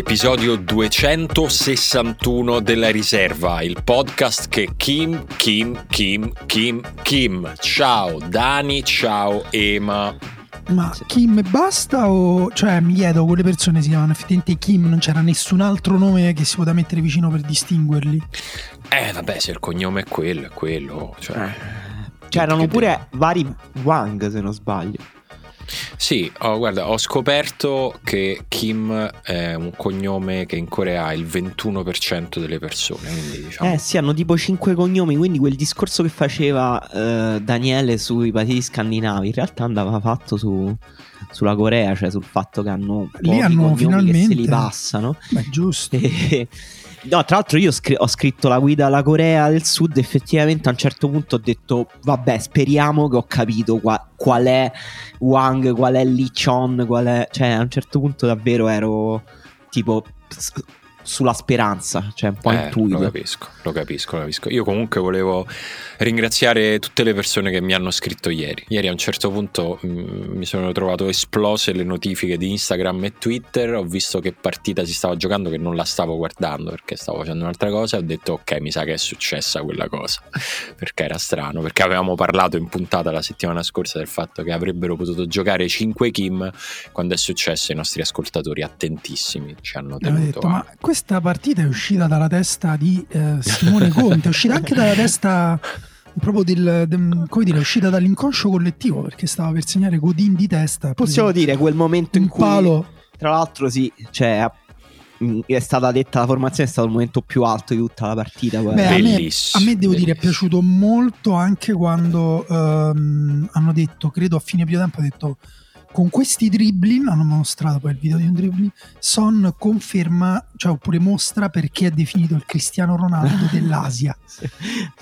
l'episodio 261 della riserva, il podcast che Kim, Kim, Kim, Kim, Kim. Ciao Dani, ciao Ema. Ma Kim e basta o... Cioè mi chiedo, quelle persone si chiamano effettivamente Kim, non c'era nessun altro nome che si poteva mettere vicino per distinguerli? Eh vabbè, se il cognome è quello, è quello. Cioè, Eh. C'erano pure vari Wang, se non sbaglio. Sì, oh, guarda, ho scoperto che Kim è un cognome che in Corea ha il 21% delle persone, quindi diciamo... Eh sì, hanno tipo 5 cognomi, quindi quel discorso che faceva eh, Daniele sui paesi scandinavi in realtà andava fatto su, sulla Corea, cioè sul fatto che hanno Lì pochi hanno cognomi che se finalmente- li passano. Beh, giusto. E- No, tra l'altro io ho scritto la guida alla Corea del Sud effettivamente a un certo punto ho detto vabbè speriamo che ho capito qua- qual è Wang, qual è Lee Chon, qual è... Cioè a un certo punto davvero ero tipo sulla speranza, cioè un po' Eh, lo intuito. capisco, lo capisco, lo capisco. Io comunque volevo ringraziare tutte le persone che mi hanno scritto ieri. Ieri a un certo punto mh, mi sono trovato esplose le notifiche di Instagram e Twitter, ho visto che partita si stava giocando che non la stavo guardando perché stavo facendo un'altra cosa e ho detto ok, mi sa che è successa quella cosa, perché era strano, perché avevamo parlato in puntata la settimana scorsa del fatto che avrebbero potuto giocare 5 Kim quando è successo i nostri ascoltatori attentissimi ci hanno tenuto detto, a- ma questa partita è uscita dalla testa di eh, Simone Conte, è uscita anche dalla testa proprio del, del- come dire, è uscita dall'inconscio collettivo perché stava per segnare Godin di testa. Possiamo dire quel momento in cui palo. tra l'altro sì, cioè mh, è stata detta la formazione è stato il momento più alto di tutta la partita. Beh, a me, Bellissimo, a me devo dire è bellissimo. piaciuto molto anche quando ehm, hanno detto, credo a fine primo tempo, ha detto con questi dribbling, hanno mostrato poi il video di un dribbling, Son conferma, cioè oppure mostra perché è definito il Cristiano Ronaldo dell'Asia. Sì.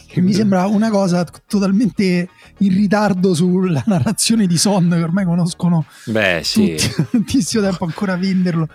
Che mi sembra una cosa totalmente in ritardo sulla narrazione di Son, che ormai conoscono Beh sì. tutti, tantissimo tempo ancora a venderlo.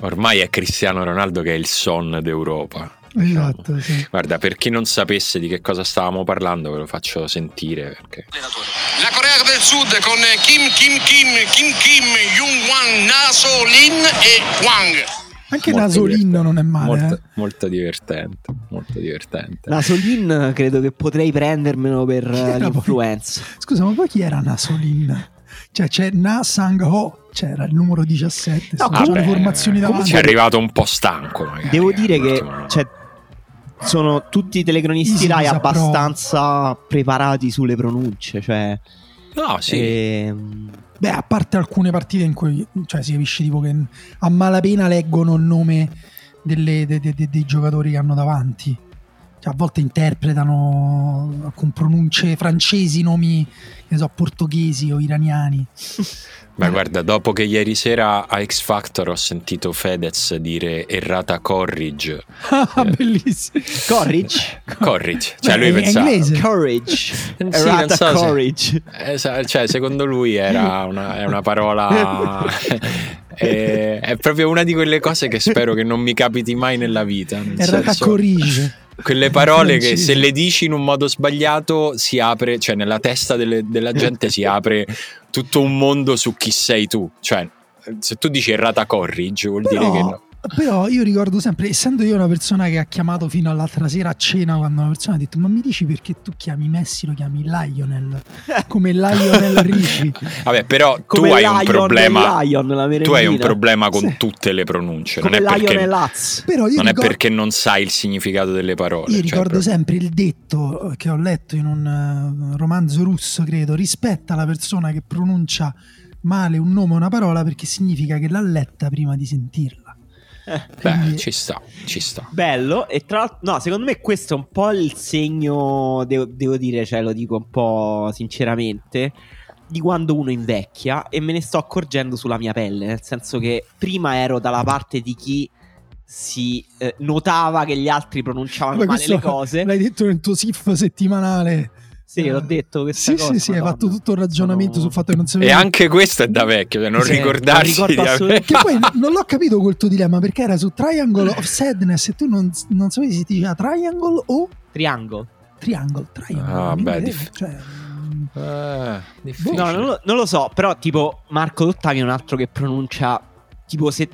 Ormai è Cristiano Ronaldo che è il son d'Europa. Diciamo. Esatto, sì. Guarda, per chi non sapesse di che cosa stavamo parlando, ve lo faccio sentire perché La Corea del Sud con Kim Kim Kim, Kim Kim, Jung Wan, Naso Lin e Wang. Anche Molto Nasolin divertente. non è male. molto, eh. molto divertente, molto divertente. Nasolin credo che potrei prendermelo per eh, era poi? l'influenza. Scusa, ma poi chi era Nasolin? Cioè c'è Na Sang Ho, c'era il numero 17, No, Vabbè, formazioni davanti. Ci è arrivato un po' stanco magari. Devo dire che no. cioè, sono tutti i telecronisti Easy Rai abbastanza preparati sulle pronunce. Cioè, No, sì. ehm, Beh, a parte alcune partite in cui cioè, si capisce tipo che a malapena leggono il nome delle- de- de- de- dei giocatori che hanno davanti. Cioè, a volte interpretano con pronunce francesi nomi, che ne so, portoghesi o iraniani. Ma guarda, dopo che ieri sera a X Factor ho sentito Fedez dire errata Corridge. Ah, bellissimo. Courage. Corridge. Cioè Beh, lui è pensava... inglese. Courage. Sì, Errata non so se- courage. Eh, sa- cioè, secondo lui era una, è una parola. è, è proprio una di quelle cose che spero che non mi capiti mai nella vita. Errata senso, corrige. Quelle parole che se le dici in un modo sbagliato si apre, cioè nella testa delle- della gente si apre tutto un mondo su chi sei tu. Cioè, se tu dici errata corridge, vuol dire che no. Però io ricordo sempre, essendo io una persona che ha chiamato fino all'altra sera a cena, quando una persona ha detto: Ma mi dici perché tu chiami Messi, lo chiami Lionel? Come Lionel Ricci. Vabbè, però Come tu hai un Lion problema. del Lion, la Tu hai un problema con Sì. tutte le pronunce. Come non è perché, Laz. Però io non è ricordo, perché non sai il significato delle parole. io cioè, ricordo proprio- sempre il detto che ho letto in un eh, romanzo russo, credo: rispetta la persona che pronuncia male un nome o una parola perché significa che l'ha letta prima di sentirla. Eh, Beh, ci sta, ci sta. Bello, e tra l'altro, no, secondo me questo è un po' il segno, devo, devo dire, cioè lo dico un po' sinceramente, di quando uno invecchia e me ne sto accorgendo sulla mia pelle, nel senso che prima ero dalla parte di chi si eh, notava che gli altri pronunciavano Poi male le cose. L'hai detto nel tuo SIF settimanale. Sì, Eh, l'ho detto questa Sì, cosa. sì, sì, hai fatto tutto il ragionamento Sono- sul fatto che non E sapevi. anche questo è da vecchio, cioè non Sì, ricordarsi non di aver... Che poi non l'ho capito quel tuo dilemma perché era su Triangle of Sadness e tu non, non sapevi se ti diceva Triangle o Triangle. Triangle. Triangle. Ah, beh, dif- cioè, mm, Eh, difficile. No, non lo, non lo so, però tipo Marco Dottavi è un altro che pronuncia tipo se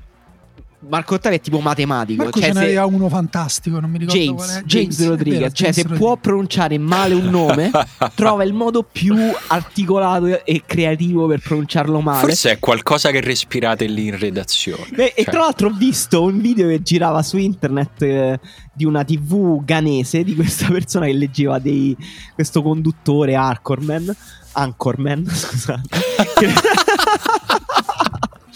Marco Ottavio è tipo matematico. Marco cioè ce n'aveva uno fantastico, non mi ricordo qual è. James, James Rodriguez, vero, cioè James se può Rodriguez. pronunciare male un nome, trova il modo più articolato e creativo per pronunciarlo male. Forse è qualcosa che respirate lì in redazione. E, e Cioè, tra l'altro ho visto un video che girava su internet eh, di una tv ghanese di questa persona che leggeva dei, questo conduttore Anchorman, Anchorman scusate,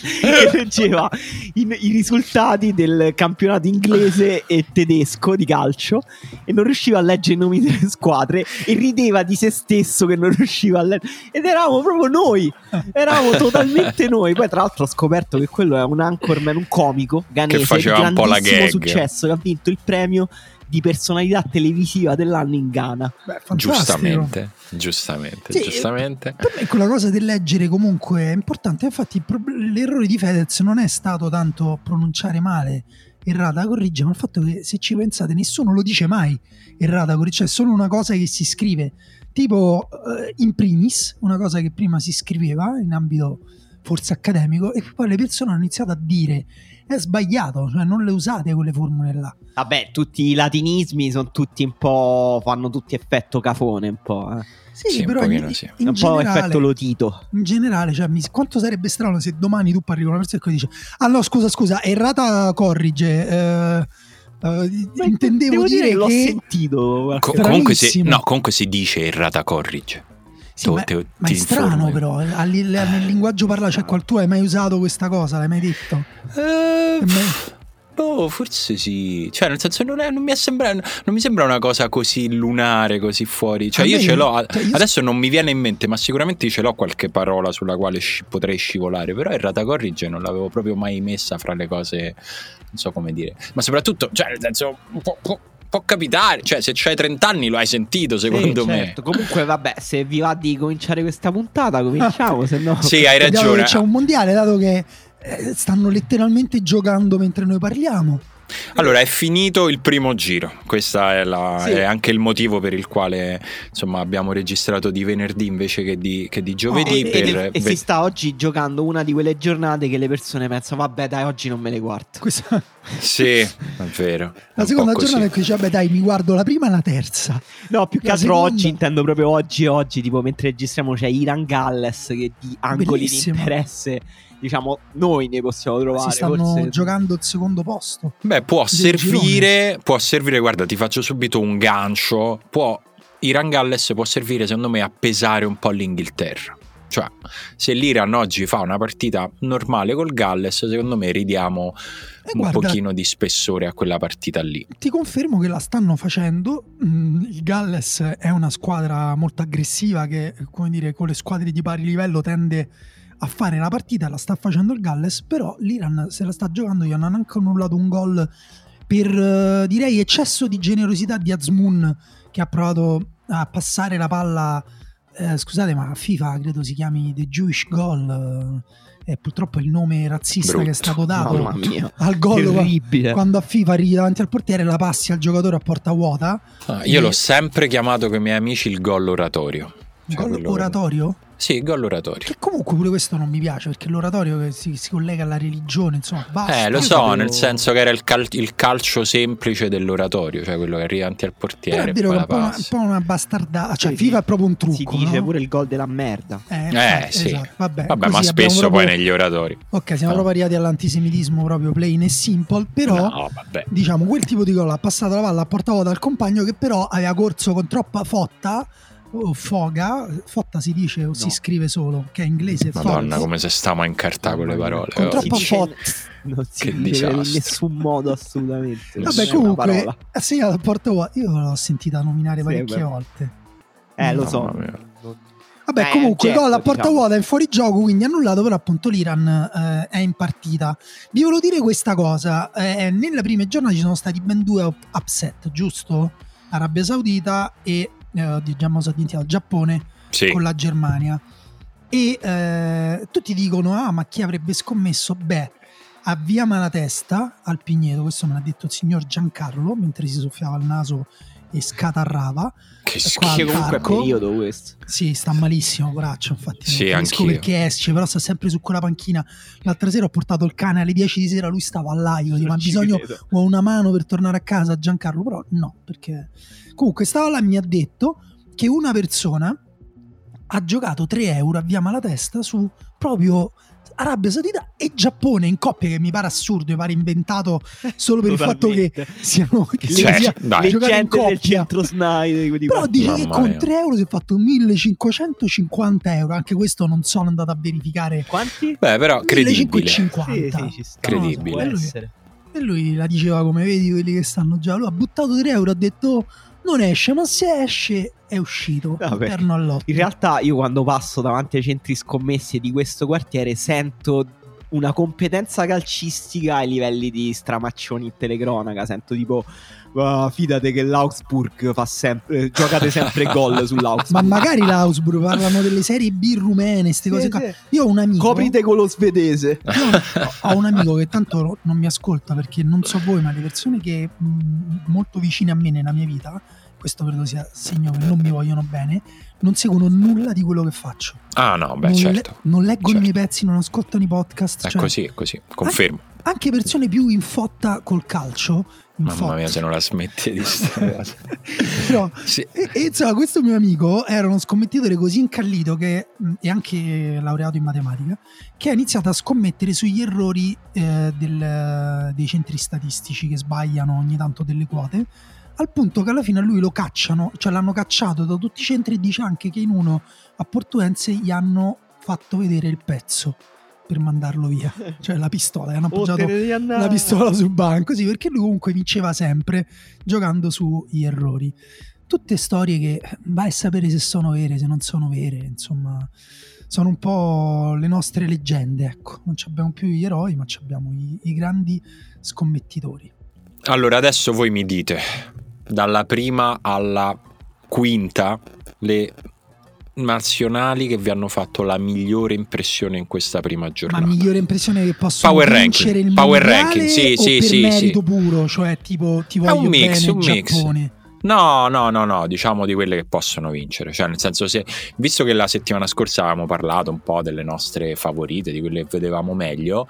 che, leggeva in- i risultati del campionato inglese e tedesco di calcio e non riusciva a leggere i nomi delle squadre e rideva di se stesso che non riusciva a leggere ed eravamo proprio noi eravamo totalmente noi poi tra l'altro ho scoperto che quello è un anchorman un comico ganese Che faceva un po' la gag. successo che ha vinto il premio di personalità televisiva dell'anno in Ghana Beh, giustamente, giustamente, Sì, giustamente. Per me quella cosa del leggere comunque è importante. Infatti, l'errore di Fedez non è stato tanto pronunciare male errata corrige, ma il fatto che se ci pensate nessuno lo dice mai errata corrige, cioè è solo una cosa che si scrive. Tipo eh, in primis, una cosa che prima si scriveva in ambito forse accademico e poi le persone hanno iniziato a dire è sbagliato, cioè non le usate quelle formule là. vabbè tutti i latinismi sono tutti un po' fanno tutti effetto cafone un po' eh. Sì, Sì, un però in, pochino sì. in un po' generale, effetto lotito in generale, cioè, mi- quanto sarebbe strano se domani tu parli con una persona e dice: Ah, no, scusa, scusa, errata corrige. eh, eh, intendevo devo dire, dire che l'ho sentito Co- comunque, si, no, comunque si dice errata corrige. Sì, ma, te- ma è strano, però. eh, al- nel linguaggio parlato, cioè, qual tu hai mai usato questa cosa? L'hai mai detto? Eh, mai- boh, forse sì. Cioè, nel senso, non, è- non mi, è sembra, non mi sembra una cosa così lunare, così fuori. Cioè, A io me- ce l'ho. cioè, io- Adesso non mi viene in mente, ma sicuramente ce l'ho qualche parola sulla quale sci- potrei scivolare. Però errata corrige non l'avevo proprio mai messa fra le cose. Non so come dire. Ma soprattutto, cioè, nel senso, può, può- può capitare. Cioè, se c'hai 30 anni lo hai sentito, secondo Sì, me. certo. comunque vabbè se vi va di cominciare questa puntata cominciamo se no Sì, hai ragione. c'è un mondiale, dato che eh, stanno letteralmente giocando mentre noi parliamo. Allora, è finito il primo giro. Questo è, Sì. è anche il motivo per il quale insomma, abbiamo registrato di venerdì invece che di, che di giovedì. e, per, e- e per- si sta oggi giocando una di quelle giornate che le persone pensano vabbè dai oggi non me le guardo Questa- Sì, è vero. è la un seconda così. giornata in cui dice: Vabbè, dai, mi guardo la prima e la terza. no più che altro seconda- oggi intendo proprio oggi e oggi tipo mentre registriamo c'è Iran Galles che di angoli Bellissimo. di interesse diciamo noi ne possiamo trovare si stanno forse giocando il secondo posto. Beh, può servire, può servire, guarda, ti faccio subito un gancio. Può, Iran Galles può servire, secondo me, a pesare un po' l'Inghilterra. Cioè, se l'Iran oggi fa una partita normale col Galles, secondo me ridiamo E un guarda, pochino di spessore a quella partita lì. ti confermo che la stanno facendo. Mm, Il Galles è una squadra molto aggressiva che, come dire, con le squadre di pari livello tende a fare la partita, la sta facendo il Galles, però l'Iran se la sta giocando, gli hanno anche annullato un gol per, eh, direi, eccesso di generosità di Azmoun che ha provato a passare la palla, eh, scusate ma FIFA credo si chiami The Jewish Goal, eh, e purtroppo è il nome razzista Brutto. che è stato dato mamma mia al gol terribile quando a FIFA arrivi davanti al portiere la passi al giocatore a porta vuota Ah, io E- l'ho sempre chiamato con i miei amici il gol oratorio. Cioè, gol oratorio Sì, il gol oratorio. che comunque pure questo non mi piace perché l'oratorio si, si collega alla religione insomma basta Eh, lo so, sapevo- nel senso che era il, cal- il calcio semplice dell'oratorio, cioè quello che arriva davanti al però portiere è e vero poi che è la un po' una, un po' una bastardata cioè Sì, FIFA è proprio un trucco si dice no? pure il gol della merda eh, Eh, sì. esatto. vabbè, Vabbè, ma spesso proprio- poi negli oratori. ok siamo Ah. proprio arrivati all'antisemitismo proprio plain e simple però No, vabbè. diciamo quel tipo di gol ha passato la palla a porta vuota al compagno che però aveva corso con troppa fotta foga fotta si dice o si No. scrive solo che è inglese Madonna, foga. come se stiamo a incartare con le parole. Con oh. troppo si dice, fo- non si Che dice in nessun modo assolutamente Vabbè, comunque parola. ha segnato a porta vuota. Io l'ho sentita nominare Sì, parecchie beh. volte. eh lo so Vabbè, Eh, comunque, certo, gol a porta diciamo. vuota è fuori gioco, quindi annullato, però appunto l'Iran eh, è in partita. Vi volevo dire questa cosa, eh, nelle prime giornate ci sono stati ben due up- upset, giusto? Arabia Saudita e, eh, diciamo, il Giappone Sì. con la Germania. E eh, tutti dicono, ah, ma chi avrebbe scommesso? Beh, a Via Malatesta, al Pigneto, questo me l'ha detto il signor Giancarlo, mentre si soffiava il naso e scatarrava. Che al comunque è periodo questo. Sì, sta malissimo, braccio, infatti. Sì, non capisco anch'io. perché esce, però sta sempre su quella panchina. L'altra sera ho portato il cane alle 10 di sera, lui stava là, io dico, ma bisogno, credo. ho una mano per tornare a casa, Giancarlo, però no, perché... Comunque stava là mi ha detto che una persona ha giocato 3 euro a via Malatesta su proprio Arabia Saudita e Giappone in coppia, che mi pare assurdo, mi pare inventato solo per il fatto che siano che Cioè, sia dai. giocare in Leggende del coppia. centro Snyder. Però dice che con mia. 3 euro si è fatto 1550 euro. Anche questo non sono andato a verificare. Quanti? Beh, però credibile. 1550. Sì, sì. Credibile. E essere. E lui la diceva come vedi quelli che stanno già. Lui ha buttato 3 euro, ha detto non esce, ma se esce è uscito. Vabbè. Interno all'otto. In realtà io quando passo davanti ai centri scommesse di questo quartiere sento una competenza calcistica ai livelli di stramaccioni in telecronaca. Sento tipo, "Ah, fidate che l'Augsburg fa sempre, giocate sempre gol sull'Augsburg. Ma magari l'Ausburg parlano delle serie B rumene, queste cose Sì, qua. sì. Io ho un amico. Coprite con lo svedese. Io ho un amico che tanto non mi ascolta perché non so voi, ma le persone che mh, molto vicine a me nella mia vita, questo credo sia segno che non mi vogliono bene, non seguono nulla di quello che faccio. Ah no, beh, non, le- certo. non leggo Certo. i miei pezzi, non ascoltano i podcast. È cioè, così, è così. Confermo. Anche persone più in fotta col calcio. In Mamma mia, se non la smetti di stare Sì. e, e, insomma, questo mio amico era uno scommettitore così incallito che, mh, e anche laureato in matematica che ha iniziato a scommettere sugli errori eh, del- dei centri statistici che sbagliano ogni tanto delle quote al punto che alla fine a lui lo cacciano cioè l'hanno cacciato da tutti i centri e dice anche che in uno a Portuense gli hanno fatto vedere il pezzo per mandarlo via cioè la pistola gli hanno Oh, appoggiato la pistola sul banco, sì, perché lui comunque vinceva sempre giocando sugli errori. Tutte storie che vai a sapere se sono vere, se non sono vere, insomma, sono un po' le nostre leggende, ecco. Non ci abbiamo più gli eroi, ma ci abbiamo i, i grandi scommettitori. Allora, adesso voi mi dite, dalla prima alla quinta, le nazionali che vi hanno fatto la migliore impressione in questa prima Ma giornata. migliore impressione che possono Power vincere ranking, il power ranking, sì, sì, sì, merito sì. puro, cioè tipo ti È voglio un mix, bene un mix. Giappone. No, no, no, no, diciamo di quelle che possono vincere. Cioè, nel senso, se, visto che la settimana scorsa avevamo parlato un po' delle nostre favorite, di quelle che vedevamo meglio,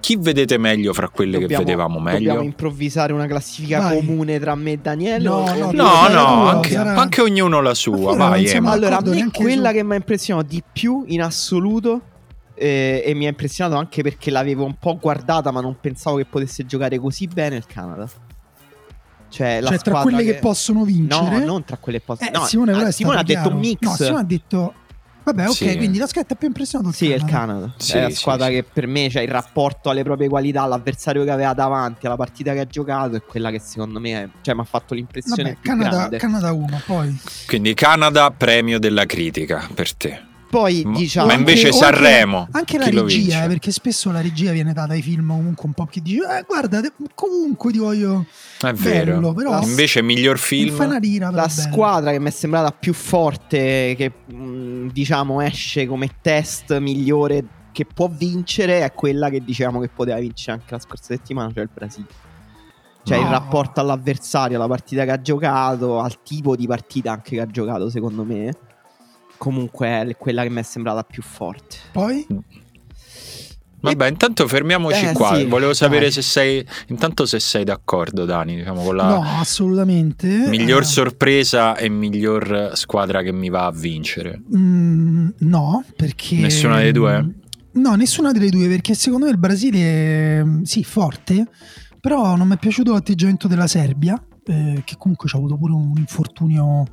chi vedete meglio fra quelle che vedevamo meglio? Dobbiamo improvvisare una classifica Vai. comune tra me e Daniele. No, no, No, no, anche, sarà- anche ognuno la sua. Vai. Allora, a me quella su- che mi ha impressionato di più in assoluto eh, e mi ha impressionato anche perché l'avevo un po' guardata ma non pensavo che potesse giocare così bene il Canada. Cioè, la Cioè, tra quelle che... possono vincere. No, non tra quelle che possono... Eh, no, Simone, ah, Simone ha detto un chiaro. mix. No, Simone ha detto. Vabbè, ok, Sì. quindi la scritta più impressionato Sì, è il Canada. Sì, è la squadra sì. che per me, cioè il rapporto alle proprie qualità, all'avversario che aveva davanti, alla partita che ha giocato, è quella che secondo me è- cioè, mi ha fatto l'impressione Vabbè, più Canada, grande. Canada 1, poi. Quindi Canada, premio della critica per te. Poi Ma- diciamo ma invece o Sanremo, Anche la regia, eh, perché spesso la regia viene data ai film comunque un po' che dice, eh, guarda, te- comunque ti voglio. È vero. Bello, però. Invece miglior film lira, però la squadra che mi è sembrata più forte, che diciamo esce come test migliore che può vincere, è quella che dicevamo che poteva vincere anche la scorsa settimana, cioè il Brasile. Cioè No. il rapporto all'avversario, alla partita che ha giocato, al tipo di partita anche che ha giocato, secondo me. Comunque è quella che mi è sembrata più forte. Poi? Vabbè, intanto fermiamoci Eh, qua. sì, Volevo sapere dai. se sei. Intanto se sei d'accordo, Dani, diciamo, con la No, assolutamente. miglior Eh, sorpresa e miglior squadra che mi va a vincere. Mm, no, perché. Nessuna delle due? No, nessuna delle due, perché secondo me il Brasile, mm, sì, forte, però non mi è piaciuto l'atteggiamento della Serbia, eh, che comunque ci ha avuto pure un infortunio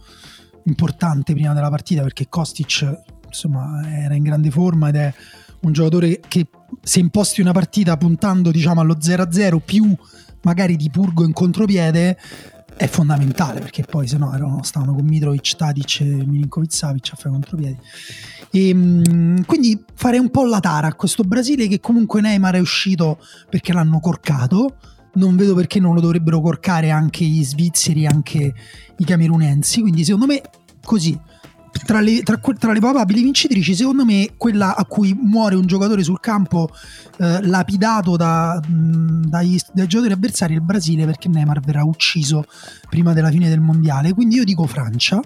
importante prima della partita, perché Kostic, insomma, era in grande forma ed è un giocatore che se imposti una partita puntando, diciamo, allo 0-0 più magari di purgo in contropiede è fondamentale perché poi se no erano, stavano con Mitrovic, Tadic e Milinkovic Savic a fare contropiedi. E, mm, quindi farei un po' la tara a questo Brasile che comunque Neymar è uscito perché l'hanno corcato non vedo perché non lo dovrebbero corcare anche gli svizzeri anche i camerunensi quindi secondo me così tra le, tra, tra le, probabili vincitrici, secondo me, quella a cui muore un giocatore sul campo eh, lapidato da, mh, dai, dai, giocatori avversari è il Brasile, perché Neymar verrà ucciso prima della fine del mondiale. Quindi io dico Francia.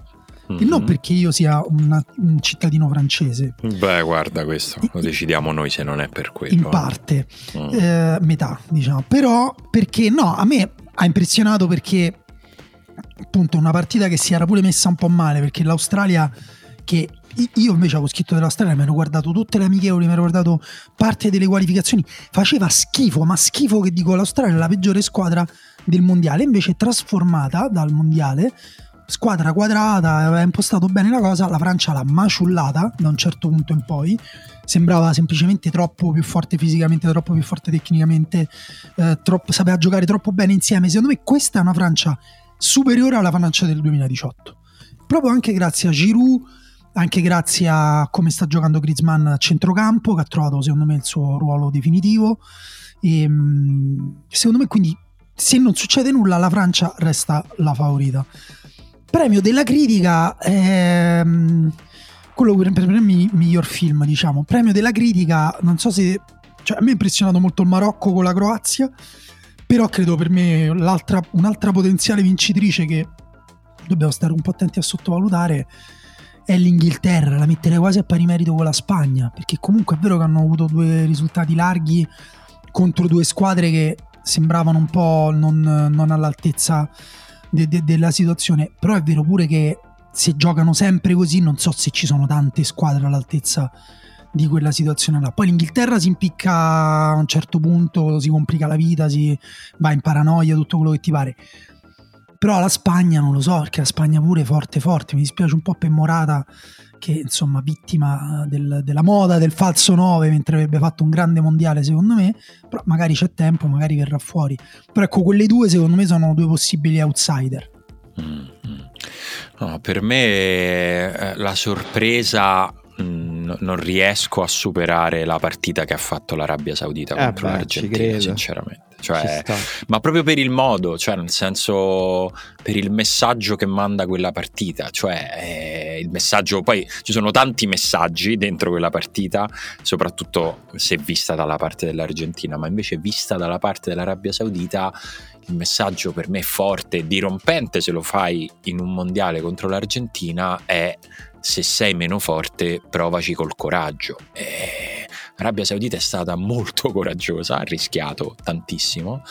Mm-hmm. E non mhm. perché io sia una, un cittadino francese. Beh, guarda, questo lo decidiamo noi se non è per quello. In parte, mm. eh, metà, diciamo. Però perché no, a me ha impressionato perché appunto una partita che si era pure messa un po' male perché l'Australia che io invece avevo scritto dell'Australia, mi ero guardato tutte le amichevoli, mi ero guardato parte delle qualificazioni, faceva schifo, ma schifo che dico l'Australia è la peggiore squadra del mondiale, invece trasformata dal mondiale, squadra quadrata, aveva impostato bene la cosa, la Francia l'ha maciullata da un certo punto in poi, sembrava semplicemente troppo più forte fisicamente, troppo più forte tecnicamente, eh, troppo, sapeva giocare troppo bene insieme, secondo me questa è una Francia superiore alla Francia del 2018. Proprio anche grazie a Giroud, anche grazie a come sta giocando Griezmann a centrocampo, che ha trovato secondo me il suo ruolo definitivo. E, ehm, secondo me quindi se non succede nulla la Francia resta la favorita. Premio della critica, ehm, quello per, per me miglior film, diciamo. Premio della critica, non so se... Cioè, a me ha impressionato molto il Marocco con la Croazia però credo per me un'altra potenziale vincitrice che dobbiamo stare un po' attenti a sottovalutare è l'Inghilterra, la metterei quasi a pari merito con la Spagna, perché comunque è vero che hanno avuto due risultati larghi contro due squadre che sembravano un po' non, non all'altezza de, de, della situazione, però è vero pure che se giocano sempre così non so se ci sono tante squadre all'altezza di quella situazione là. Poi l'Inghilterra si impicca a un certo punto, si complica la vita, si va in paranoia, tutto quello che ti pare. Però la Spagna non lo so, perché la Spagna pure è forte forte, mi dispiace un po' per Morata che insomma vittima del, della moda del falso 9 mentre avrebbe fatto un grande mondiale secondo me però magari c'è tempo magari verrà fuori però ecco quelle due secondo me sono due possibili outsider mm-hmm. no, per me eh, la sorpresa non riesco a superare la partita che ha fatto l'Arabia Saudita eh contro beh, l'Argentina, sinceramente. Cioè, ma proprio per il modo, cioè nel senso per il messaggio che manda quella partita, cioè eh, il messaggio, poi ci sono tanti messaggi dentro quella partita, soprattutto se vista dalla parte dell'Argentina, ma invece vista dalla parte dell'Arabia Saudita il messaggio per me forte e dirompente se lo fai in un mondiale contro l'Argentina è se sei meno forte provaci col coraggio. E Arabia Saudita è stata molto coraggiosa, ha rischiato tantissimo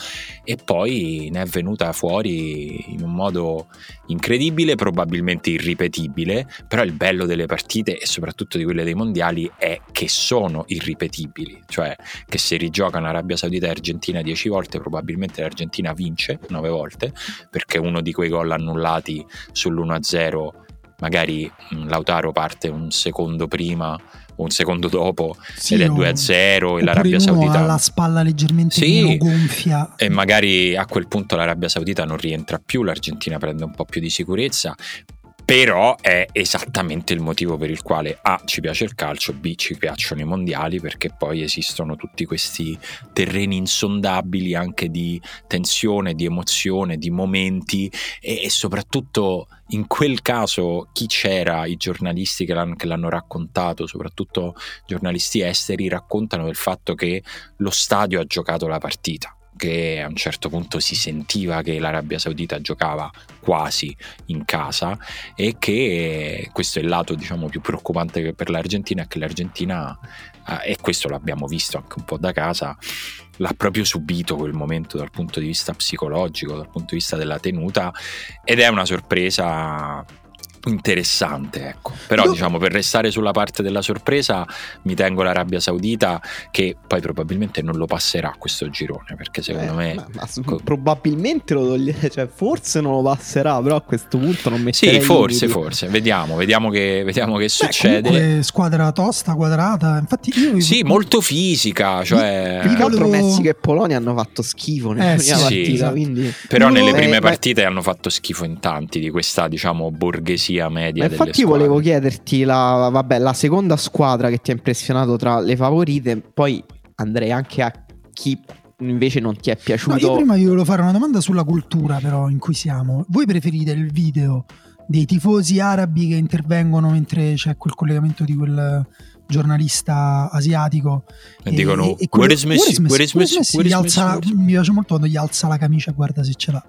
e poi ne è venuta fuori in un modo incredibile, probabilmente irripetibile, però il bello delle partite e soprattutto di quelle dei mondiali è che sono irripetibili, cioè che se rigiocano Arabia Saudita e Argentina dieci volte probabilmente l'Argentina vince nove volte perché uno di quei gol annullati sull'1-0 magari Lautaro parte un secondo prima un secondo dopo sì, ed è 2-0 e l'Arabia Saudita. ha la spalla leggermente sì, gonfia. e magari a quel punto l'Arabia Saudita non rientra più l'Argentina prende un po' più di sicurezza però è esattamente il motivo per il quale A ci piace il calcio, B ci piacciono i mondiali perché poi esistono tutti questi terreni insondabili anche di tensione, di emozione, di momenti. E, e soprattutto in quel caso chi c'era, i giornalisti che l'hanno, che l'hanno raccontato, soprattutto giornalisti esteri, raccontano del fatto che lo stadio ha giocato la partita che a un certo punto si sentiva che l'Arabia Saudita giocava quasi in casa e che questo è il lato diciamo più preoccupante per l'Argentina che l'Argentina eh, e questo l'abbiamo visto anche un po' da casa l'ha proprio subito quel momento dal punto di vista psicologico dal punto di vista della tenuta ed è una sorpresa interessante, ecco. Però Io... diciamo per restare sulla parte della sorpresa mi tengo l'Arabia Saudita che poi probabilmente non lo passerà questo girone perché secondo eh, me ma, ma, co- probabilmente lo toglie, cioè forse non lo passerà, però a questo punto non metterei Sì, forse, limiti. forse, vediamo, vediamo che, vediamo che Beh, succede. squadra tosta, quadrata, infatti io Sì, molto fisica, cioè Più che altro Messico e Polonia hanno fatto schifo nella eh, sì, partita, sì, esatto. quindi... Però nelle prime eh, partite ma... hanno fatto schifo in tanti di questa, diciamo, borghesia sia media. Ma infatti, io volevo chiederti la, vabbè, la seconda squadra che ti ha impressionato tra le favorite. Poi andrei anche a chi invece non ti è piaciuto. No, io prima vi volevo fare una domanda sulla cultura, però, in cui siamo. Voi preferite il video dei tifosi arabi che intervengono mentre c'è quel collegamento di quel giornalista asiatico E dicono, e quello- "Where is Messi? Where is Where is Messi? Messi?" Where is alza- Messi? Where is- mi piace molto quando gli alza la camicia guarda se ce l'ha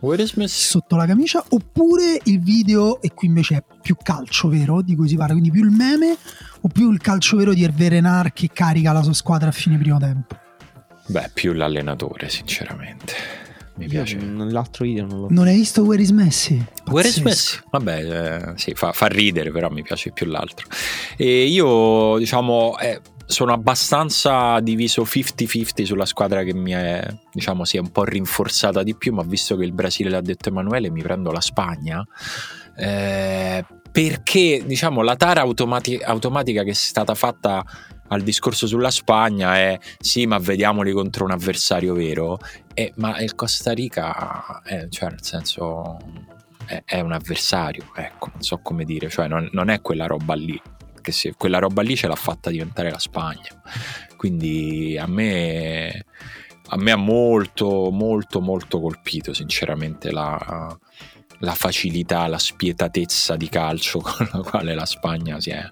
sotto la camicia oppure il video e qui invece è più calcio vero di cui si parla quindi più il meme o più il calcio vero di Hervé Renard che carica la sua squadra a fine primo tempo Beh, più l'allenatore, sinceramente. Mi Io piace. nell'altro video non l'ho non hai visto Where is Messi? Where is Pazzesco. Messi? Vabbè, eh, sì, fa, fa ridere, però mi piace più l'altro. E io, diciamo, eh, sono abbastanza diviso 50-50 sulla squadra che mi è, diciamo, si è un po' rinforzata di più, ma visto che il Brasile l'ha detto Emanuele, mi prendo la Spagna. eh, perché, diciamo, la tara automati- automatica che è stata fatta al discorso sulla Spagna è sì, ma vediamoli contro un avversario vero. Eh, ma il Costa Rica, eh, cioè, nel senso, è, è un avversario, ecco, non so come dire, cioè, non, non è quella roba lì. Che se, quella roba lì ce l'ha fatta diventare la Spagna. Quindi a me, a me ha molto, molto, molto colpito, sinceramente, la, la facilità, la spietatezza di calcio con la quale la Spagna si è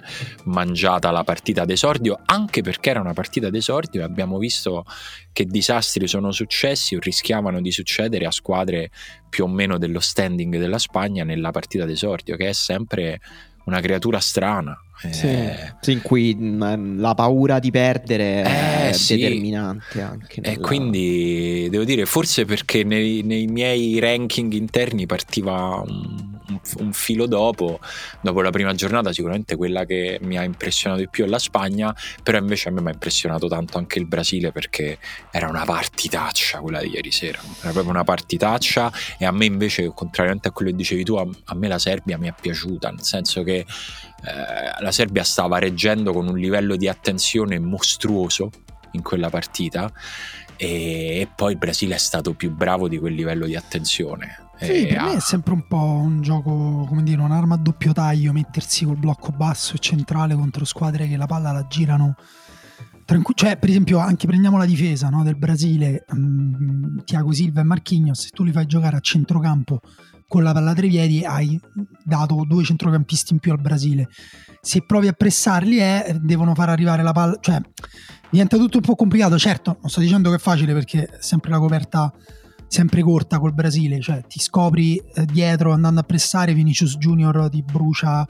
mangiata la partita d'esordio, anche perché era una partita d'esordio e abbiamo visto che disastri sono successi o rischiavano di succedere a squadre più o meno dello standing della Spagna nella partita d'esordio, che è sempre una creatura strana. Sì, Eh, sì, in cui mh, la paura di perdere Eh, è sì. determinante anche. E nella- quindi devo dire, forse perché nei, nei miei ranking interni partiva un, un- filo dopo, dopo la prima giornata, sicuramente quella che mi ha impressionato di più è la Spagna, però invece a me mi ha impressionato tanto anche il Brasile perché era una partitaccia quella di ieri sera, era proprio una partitaccia e a me invece, contrariamente a quello che dicevi tu, a, a me la Serbia mi è piaciuta, nel senso che eh, la Serbia stava reggendo con un livello di attenzione mostruoso in quella partita e poi il Brasile è stato più bravo di quel livello di attenzione. Sì, E per ha- me è sempre un po' un gioco, come dire, un'arma a doppio taglio, mettersi col blocco basso e centrale contro squadre che la palla la girano. tranqu- cioè, per esempio, anche prendiamo la difesa no, del Brasile, mm, Thiago Silva e Marquinhos, se tu li fai giocare a centrocampo con la palla a tre piedi, hai dato due centrocampisti in più al Brasile. Se provi a pressarli, eh, devono far arrivare la palla, cioè diventa tutto un po' complicato. Certo, non sto dicendo che è facile perché è sempre la coperta sempre corta col Brasile, cioè ti scopri eh, dietro andando a pressare, Vinicius Junior ti brucia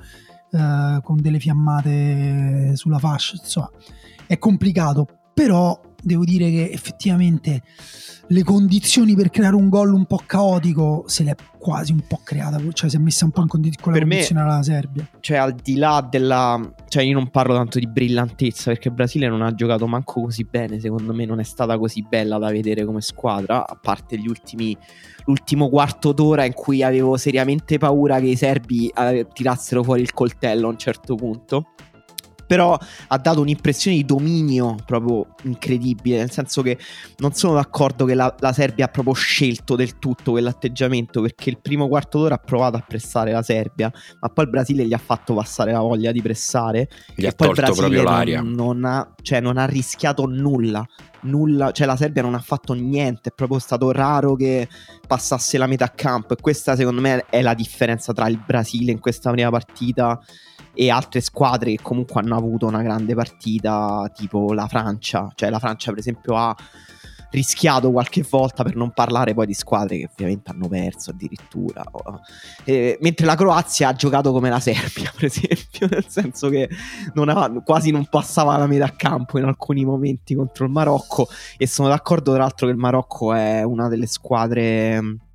eh, con delle fiammate sulla fascia, insomma, è complicato, però devo dire che effettivamente le condizioni per creare un gol un po' caotico se le è quasi un po' creata, cioè si è messa un po' in condi- con la Per me- condizione la Serbia. Cioè, al di là della. Cioè, io non parlo tanto di brillantezza perché il Brasile non ha giocato manco così bene. Secondo me, non è stata così bella da vedere come squadra. A parte gli ultimi. L'ultimo quarto d'ora in cui avevo seriamente paura che i serbi eh, tirassero fuori il coltello a un certo punto. Però ha dato un'impressione di dominio proprio incredibile. Nel senso che non sono d'accordo che la, la Serbia ha proprio scelto del tutto quell'atteggiamento. Perché il primo quarto d'ora ha provato a pressare la Serbia ma poi il Brasile gli ha fatto passare la voglia di pressare gli e poi il Brasile non, non ha, cioè, non ha rischiato nulla nulla, cioè la Serbia non ha fatto niente, è proprio stato raro che passasse la metà campo e questa secondo me è la differenza tra il Brasile in questa prima partita e altre squadre che comunque hanno avuto una grande partita tipo la Francia, cioè la Francia per esempio ha rischiato qualche volta per non parlare poi di squadre che ovviamente hanno perso addirittura. Eh, mentre la Croazia ha giocato come la Serbia per esempio nel senso che non ha- quasi non passava la metà campo in alcuni momenti contro il Marocco. E sono d'accordo tra l'altro che il Marocco è una delle squadre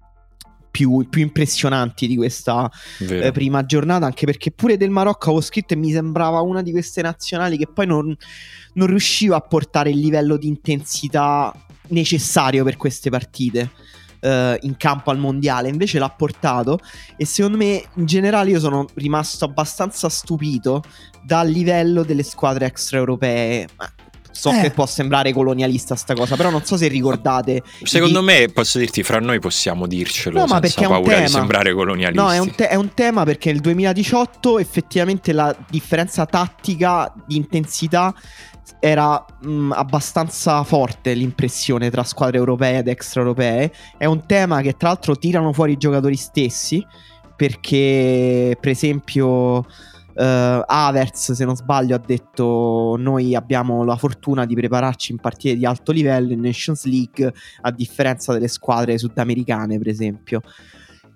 più, più impressionanti di questa eh, prima giornata, anche perché pure del Marocco avevo scritto e mi sembrava una di queste nazionali che poi non, non riusciva a portare il livello di intensità necessario per queste partite eh, in campo al mondiale. Invece l'ha portato e secondo me in generale io sono rimasto abbastanza stupito dal livello delle squadre extraeuropee. So Eh. che può sembrare colonialista sta cosa, però non so se ricordate. Secondo i- me, posso dirti, fra noi possiamo dircelo No, ma senza perché è un paura di tema. sembrare colonialisti. No, è un, te- è un tema perché nel 2018 effettivamente la differenza tattica di intensità era mh, abbastanza forte l'impressione tra squadre europee ed extraeuropee. È un tema che tra l'altro tirano fuori i giocatori stessi perché per esempio Uh, Avers, se non sbaglio, ha detto: Noi abbiamo la fortuna di prepararci in partite di alto livello in Nations League, a differenza delle squadre sudamericane, per esempio.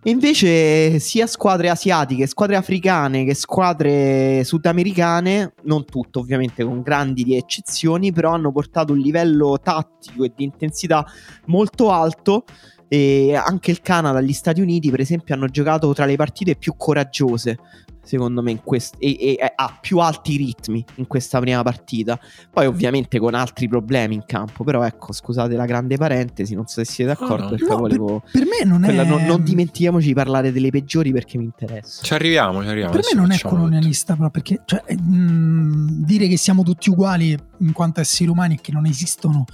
Invece, sia squadre asiatiche, squadre africane che squadre sudamericane, non tutte ovviamente, con grandi eccezioni, però hanno portato un livello tattico e di intensità molto alto. E anche il Canada e gli Stati Uniti, per esempio, hanno giocato tra le partite più coraggiose secondo me, in quest- e, e, e, ha più alti ritmi in questa prima partita. Poi, ovviamente, con altri problemi in campo. Però, ecco, scusate la grande parentesi, non so se siete d'accordo. Oh, no. perché no, volevo. Per, per me non è. Non, non, dimentichiamoci di parlare delle peggiori perché mi interessa. Ci arriviamo, ci arriviamo. Per me non è colonialista, però, perché cioè, mh, mm, dire che siamo tutti uguali in quanto esseri umani e che non esistono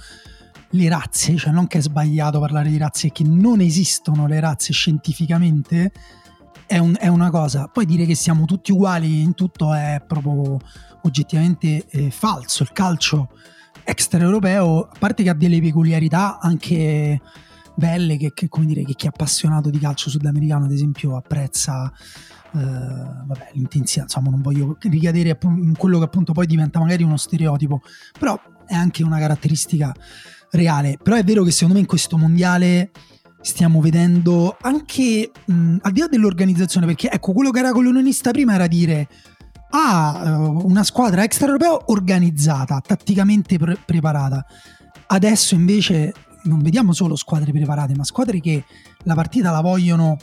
le razze, cioè non che è sbagliato parlare di razze, che non esistono le razze scientificamente è, un, è, una cosa. Poi dire che siamo tutti uguali in tutto è proprio oggettivamente eh, falso. Il calcio extraeuropeo, a parte che ha delle peculiarità anche belle, che, che, dire, che chi è appassionato di calcio sudamericano, ad esempio, apprezza. Uh, vabbè, l'intensità, insomma, non voglio ricadere in quello che appunto poi diventa magari uno stereotipo, però è anche una caratteristica reale. Però è vero che secondo me in questo mondiale stiamo vedendo anche mh, al di là dell'organizzazione, perché ecco quello che era colonista prima era dire ah, eh, una squadra extraeuropea organizzata, tatticamente pre- preparata. Adesso invece non vediamo solo squadre preparate, ma squadre che la partita la vogliono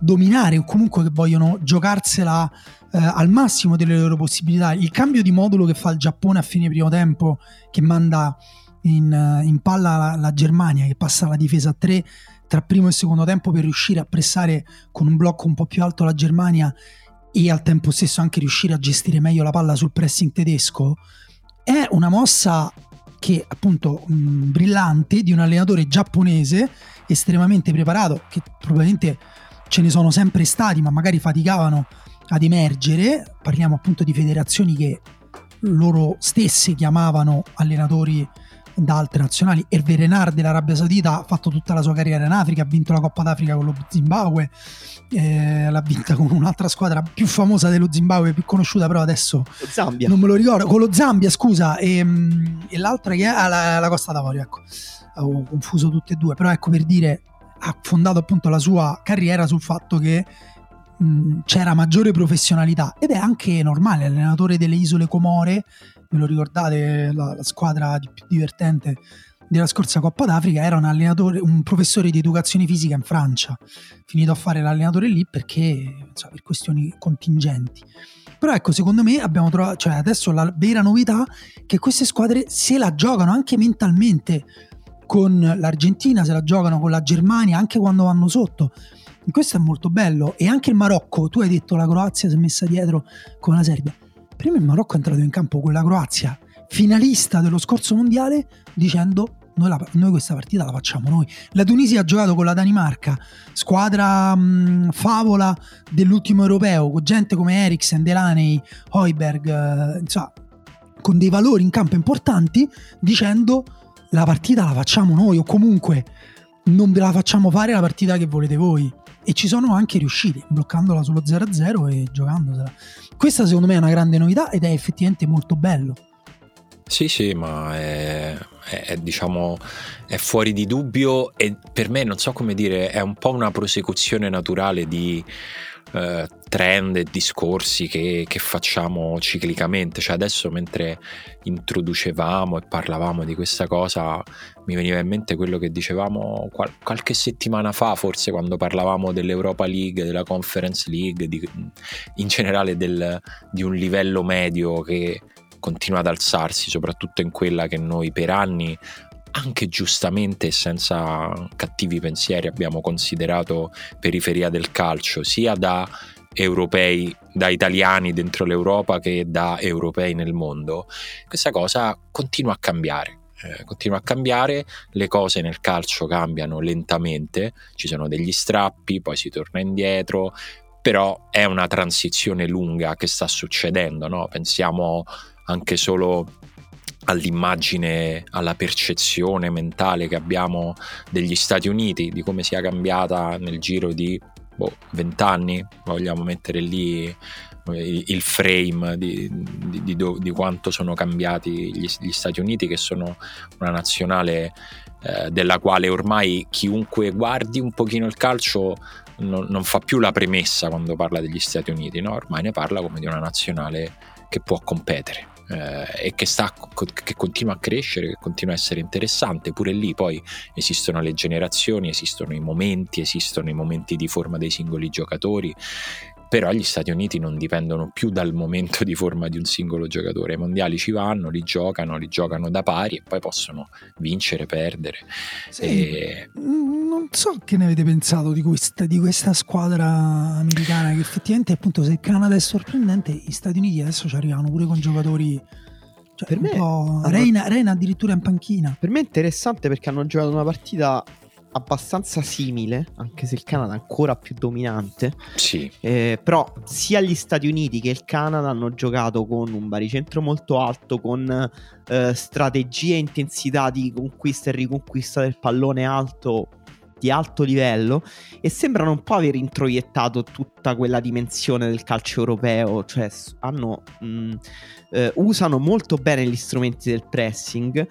dominare o comunque che vogliono giocarsela eh, al massimo delle loro possibilità. Il cambio di modulo che fa il Giappone a fine primo tempo, che manda in, in palla la, la Germania, che passa alla difesa a 3 tra primo e secondo tempo per riuscire a pressare con un blocco un po' più alto la Germania e al tempo stesso anche riuscire a gestire meglio la palla sul pressing tedesco, è una mossa che appunto mh, brillante di un allenatore giapponese estremamente preparato, che probabilmente ce ne sono sempre stati, ma magari faticavano ad emergere. Parliamo appunto di federazioni che loro stesse chiamavano allenatori da altre nazionali. Hervé Renard dell'Arabia Saudita ha fatto tutta la sua carriera in Africa, ha vinto la Coppa d'Africa con lo Zimbabwe, eh, l'ha vinta con un'altra squadra più famosa dello Zimbabwe, più conosciuta però adesso Zambia. non me lo ricordo, con lo Zambia scusa, e, ehm, e l'altra che è ah, la, la Costa d'Avorio, ecco, avevo confuso tutte e due, però ecco per dire, ha fondato appunto la sua carriera sul fatto che c'era maggiore professionalità ed è anche normale, allenatore delle isole Comore ve lo ricordate, la, la squadra più divertente della scorsa Coppa d'Africa era un allenatore, un professore di educazione fisica in Francia, finito a fare l'allenatore lì perché so, per questioni contingenti. Però ecco, secondo me abbiamo trovato, cioè adesso la vera novità è che queste squadre se la giocano anche mentalmente con l'Argentina, se la giocano con la Germania, anche quando vanno sotto. Questo è molto bello. E anche il Marocco, tu hai detto la Croazia si è messa dietro con la Serbia prima il Marocco è entrato in campo con la Croazia, finalista dello scorso mondiale, dicendo noi, la, noi, questa partita la facciamo noi. La Tunisia ha giocato con la Danimarca, squadra mh, favola dell'ultimo europeo, con gente come Eriksen, Delaney, Hoiberg, eh, insomma, con dei valori in campo importanti, dicendo la partita la facciamo noi o comunque non ve la facciamo fare la partita che volete voi. E ci sono anche riusciti, bloccandola sullo 0-0 e giocandosela. Questa secondo me è una grande novità ed è effettivamente molto bello. Sì, sì, ma è, è, è, diciamo, è fuori di dubbio e per me, non so come dire, è un po' una prosecuzione naturale di eh, trend e discorsi che, che, facciamo ciclicamente. Cioè adesso mentre introducevamo e parlavamo di questa cosa mi veniva in mente quello che dicevamo qual- qualche settimana fa, forse quando parlavamo dell'Europa League, della Conference League, di, in generale del, di un livello medio che continua ad alzarsi, soprattutto in quella che noi per anni anche giustamente senza cattivi pensieri abbiamo considerato periferia del calcio, sia da europei, da italiani dentro l'Europa che da europei nel mondo, questa cosa continua a cambiare. Eh, continua a cambiare, le cose nel calcio cambiano lentamente, ci sono degli strappi, poi si torna indietro, però è una transizione lunga che sta succedendo, no? pensiamo anche solo all'immagine, alla percezione mentale che abbiamo degli Stati Uniti, di come sia cambiata nel giro di boh, 20 anni, vogliamo mettere lì eh, il frame di, di, di, di quanto sono cambiati gli, gli, Stati Uniti, che sono una nazionale eh, della quale ormai chiunque guardi un pochino il calcio non, non, fa più la premessa quando parla degli Stati Uniti, no? ormai ne parla come di una nazionale che può competere eh, e che, sta, che continua a crescere, che continua a essere interessante. Pure lì poi esistono le generazioni, esistono i momenti, esistono i momenti di forma dei singoli giocatori però gli Stati Uniti non dipendono più dal momento di forma di un singolo giocatore, i mondiali ci vanno, li giocano, li giocano da pari e poi possono vincere, perdere. Sì, e... Non so che ne avete pensato di questa, di questa, squadra americana che effettivamente appunto se il Canada è sorprendente, gli Stati Uniti adesso ci arrivano pure con giocatori... Cioè, per me, hanno... Reina, Reina addirittura in panchina. Per me è interessante perché hanno giocato una partita abbastanza simile, anche se il Canada è ancora più dominante. Sì. Eh, però sia gli Stati Uniti che il Canada hanno giocato con un baricentro molto alto, con eh, strategie e intensità di conquista e riconquista del pallone alto di alto livello e sembrano un po' aver introiettato tutta quella dimensione del calcio europeo, cioè hanno, mh, mm, eh, usano molto bene gli strumenti del pressing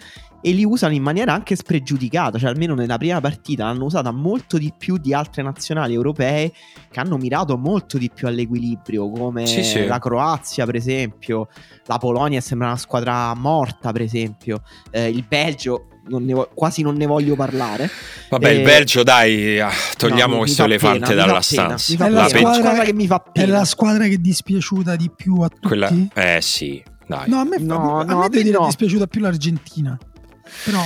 e li usano in maniera anche spregiudicata, cioè almeno nella prima partita l'hanno usata molto di più di altre nazionali europee che hanno mirato molto di più all'equilibrio, come sì, sì. la Croazia per esempio, la Polonia sembra una squadra morta per esempio, eh, il Belgio non vo- quasi non ne voglio parlare. Vabbè, eh, il Belgio, dai, ah, togliamo no, questo elefante pena, dalla stanza. È la, la squadra, squadra che mi fa pena. È la squadra che è dispiaciuta di più a tutti. Quella, eh sì, dai. No, a me, no, a, no, a me, no. è dispiaciuta più l'Argentina. Però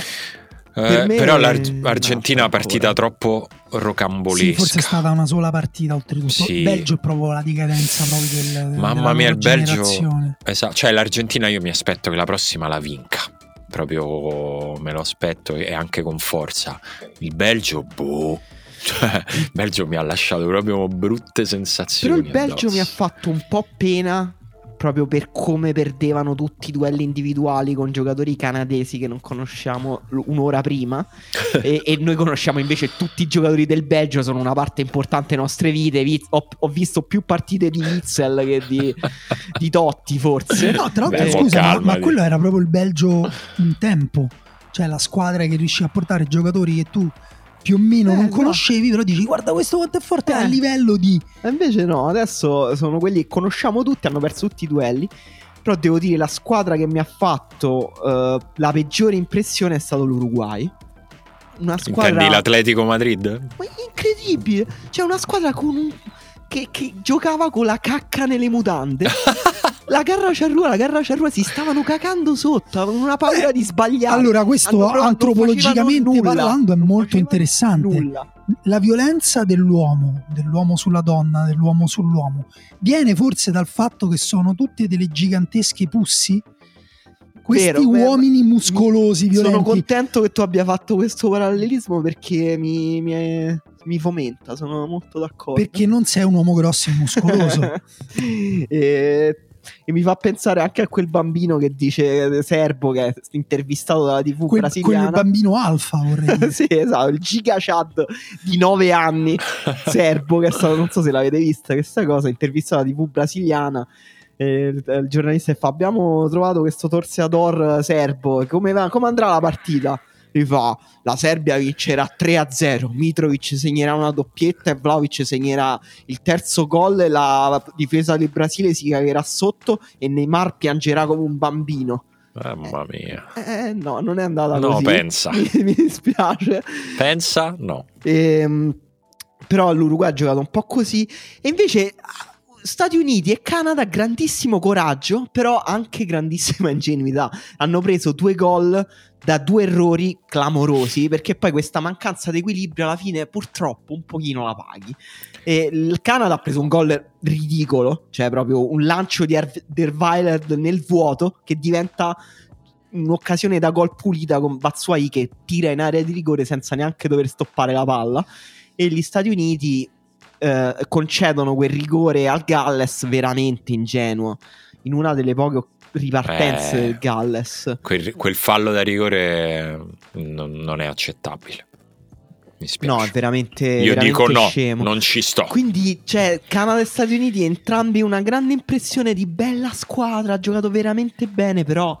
eh, me... Però l'Argentina è una partita troppo rocambolesca. Sì, forse è stata una sola partita oltretutto. Sì. Il Belgio è proprio la decadenza proprio del, Mamma mia, il Belgio. Esatto, cioè l'Argentina io mi aspetto che la prossima la vinca. Proprio me lo aspetto e anche con forza. Il Belgio, boh. Cioè, il Belgio mi ha lasciato proprio brutte sensazioni. Però il Belgio addosso. mi ha fatto un po' pena proprio per come perdevano tutti i duelli individuali con giocatori canadesi che non conosciamo un'ora prima. E, e, noi conosciamo invece tutti i giocatori del Belgio sono una parte importante delle nostre vite. Ho, ho visto più partite di Witzel che di, di, Totti forse. No tra l'altro Beh, scusa ma, ma quello era proprio il Belgio un tempo. Cioè la squadra che riusciva a portare giocatori che tu più o meno eh, non conoscevi, no. però dici guarda questo quanto è forte eh. a livello di... E invece no, adesso sono quelli che conosciamo tutti, hanno perso tutti i duelli. Però devo dire, la squadra che mi ha fatto uh, la peggiore impressione è stato l'Uruguay. Una squadra... Intendi l'Atletico Madrid? Ma incredibile! C'è una squadra con un... che, che giocava con la cacca nelle mutande. la Garra Ciarrua, la Garra Ciarrua si stavano cacando sotto, avevano una paura di sbagliare. Allora, questo antropologicamente parlando è molto interessante. Nulla. La violenza dell'uomo, dell'uomo sulla donna, dell'uomo sull'uomo, viene forse dal fatto che sono tutte delle gigantesche pussi? Questi vero, uomini vero. muscolosi, violenti. Sono contento che tu abbia fatto questo parallelismo perché mi, mi, è, mi fomenta, sono molto d'accordo. Perché non sei un uomo grosso e muscoloso. e e mi fa pensare anche a quel bambino che dice Serbo che è intervistato dalla TV quel, brasiliana. Quel bambino alfa vorrei dire. sì, esatto, il giga Chad di 9 anni, Serbo che è stato, non so se l'avete vista questa cosa, intervistato dalla TV brasiliana. il, il, giornalista fa abbiamo trovato questo torseador serbo come, va, come andrà la partita mi fa la Serbia vincerà 3-0 Mitrovic segnerà una doppietta e Vlaovic segnerà il terzo gol e la difesa del Brasile si cagherà sotto e Neymar piangerà come un bambino Mamma mia. Eh, no, non è andata no, così. No, pensa. Mi, mi, dispiace. Pensa? No. Ehm, però l'Uruguay ha giocato un po' così. E invece Stati Uniti e Canada grandissimo coraggio, però anche grandissima ingenuità. Hanno preso due gol da due errori clamorosi, perché poi questa mancanza di equilibrio alla fine purtroppo un pochino la paghi. E il Canada ha preso un gol ridicolo, cioè proprio un lancio di Derweiler nel vuoto che diventa un'occasione da gol pulita con Bazzuai che tira in area di rigore senza neanche dover stoppare la palla. E gli Stati Uniti eh, concedono quel rigore al Galles veramente ingenuo. In una delle poche ripartenze eh, del Galles. Quel, quel, fallo da rigore non, non è accettabile. mi spiace. No, è veramente, Io veramente dico no, scemo. non ci sto. Quindi, cioè, Canada e Stati Uniti entrambi una grande impressione di bella squadra, ha giocato veramente bene, però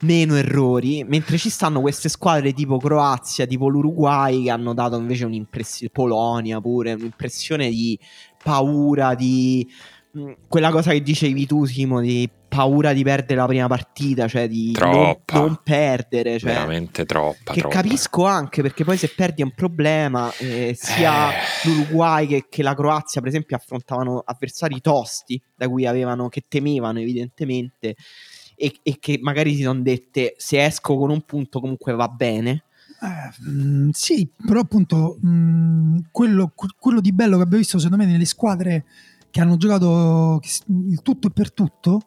meno errori, mentre ci stanno queste squadre tipo Croazia, tipo l'Uruguay che hanno dato invece un'impressione Polonia pure, un'impressione di paura, di mh, quella cosa che dicevi tu Simo, di paura di perdere la prima partita, cioè di non, Troppa. non perdere, cioè Veramente troppa. che troppa. capisco anche perché poi se perdi è un problema. eh, sia Eh. l'Uruguay che, che la Croazia, per esempio, affrontavano avversari tosti da cui avevano che temevano evidentemente. E, e che magari si sono dette se esco con un punto comunque va bene. Eh, mm, sì, però appunto mm, quello, quello di bello che abbiamo visto secondo me nelle squadre che hanno giocato il tutto e per tutto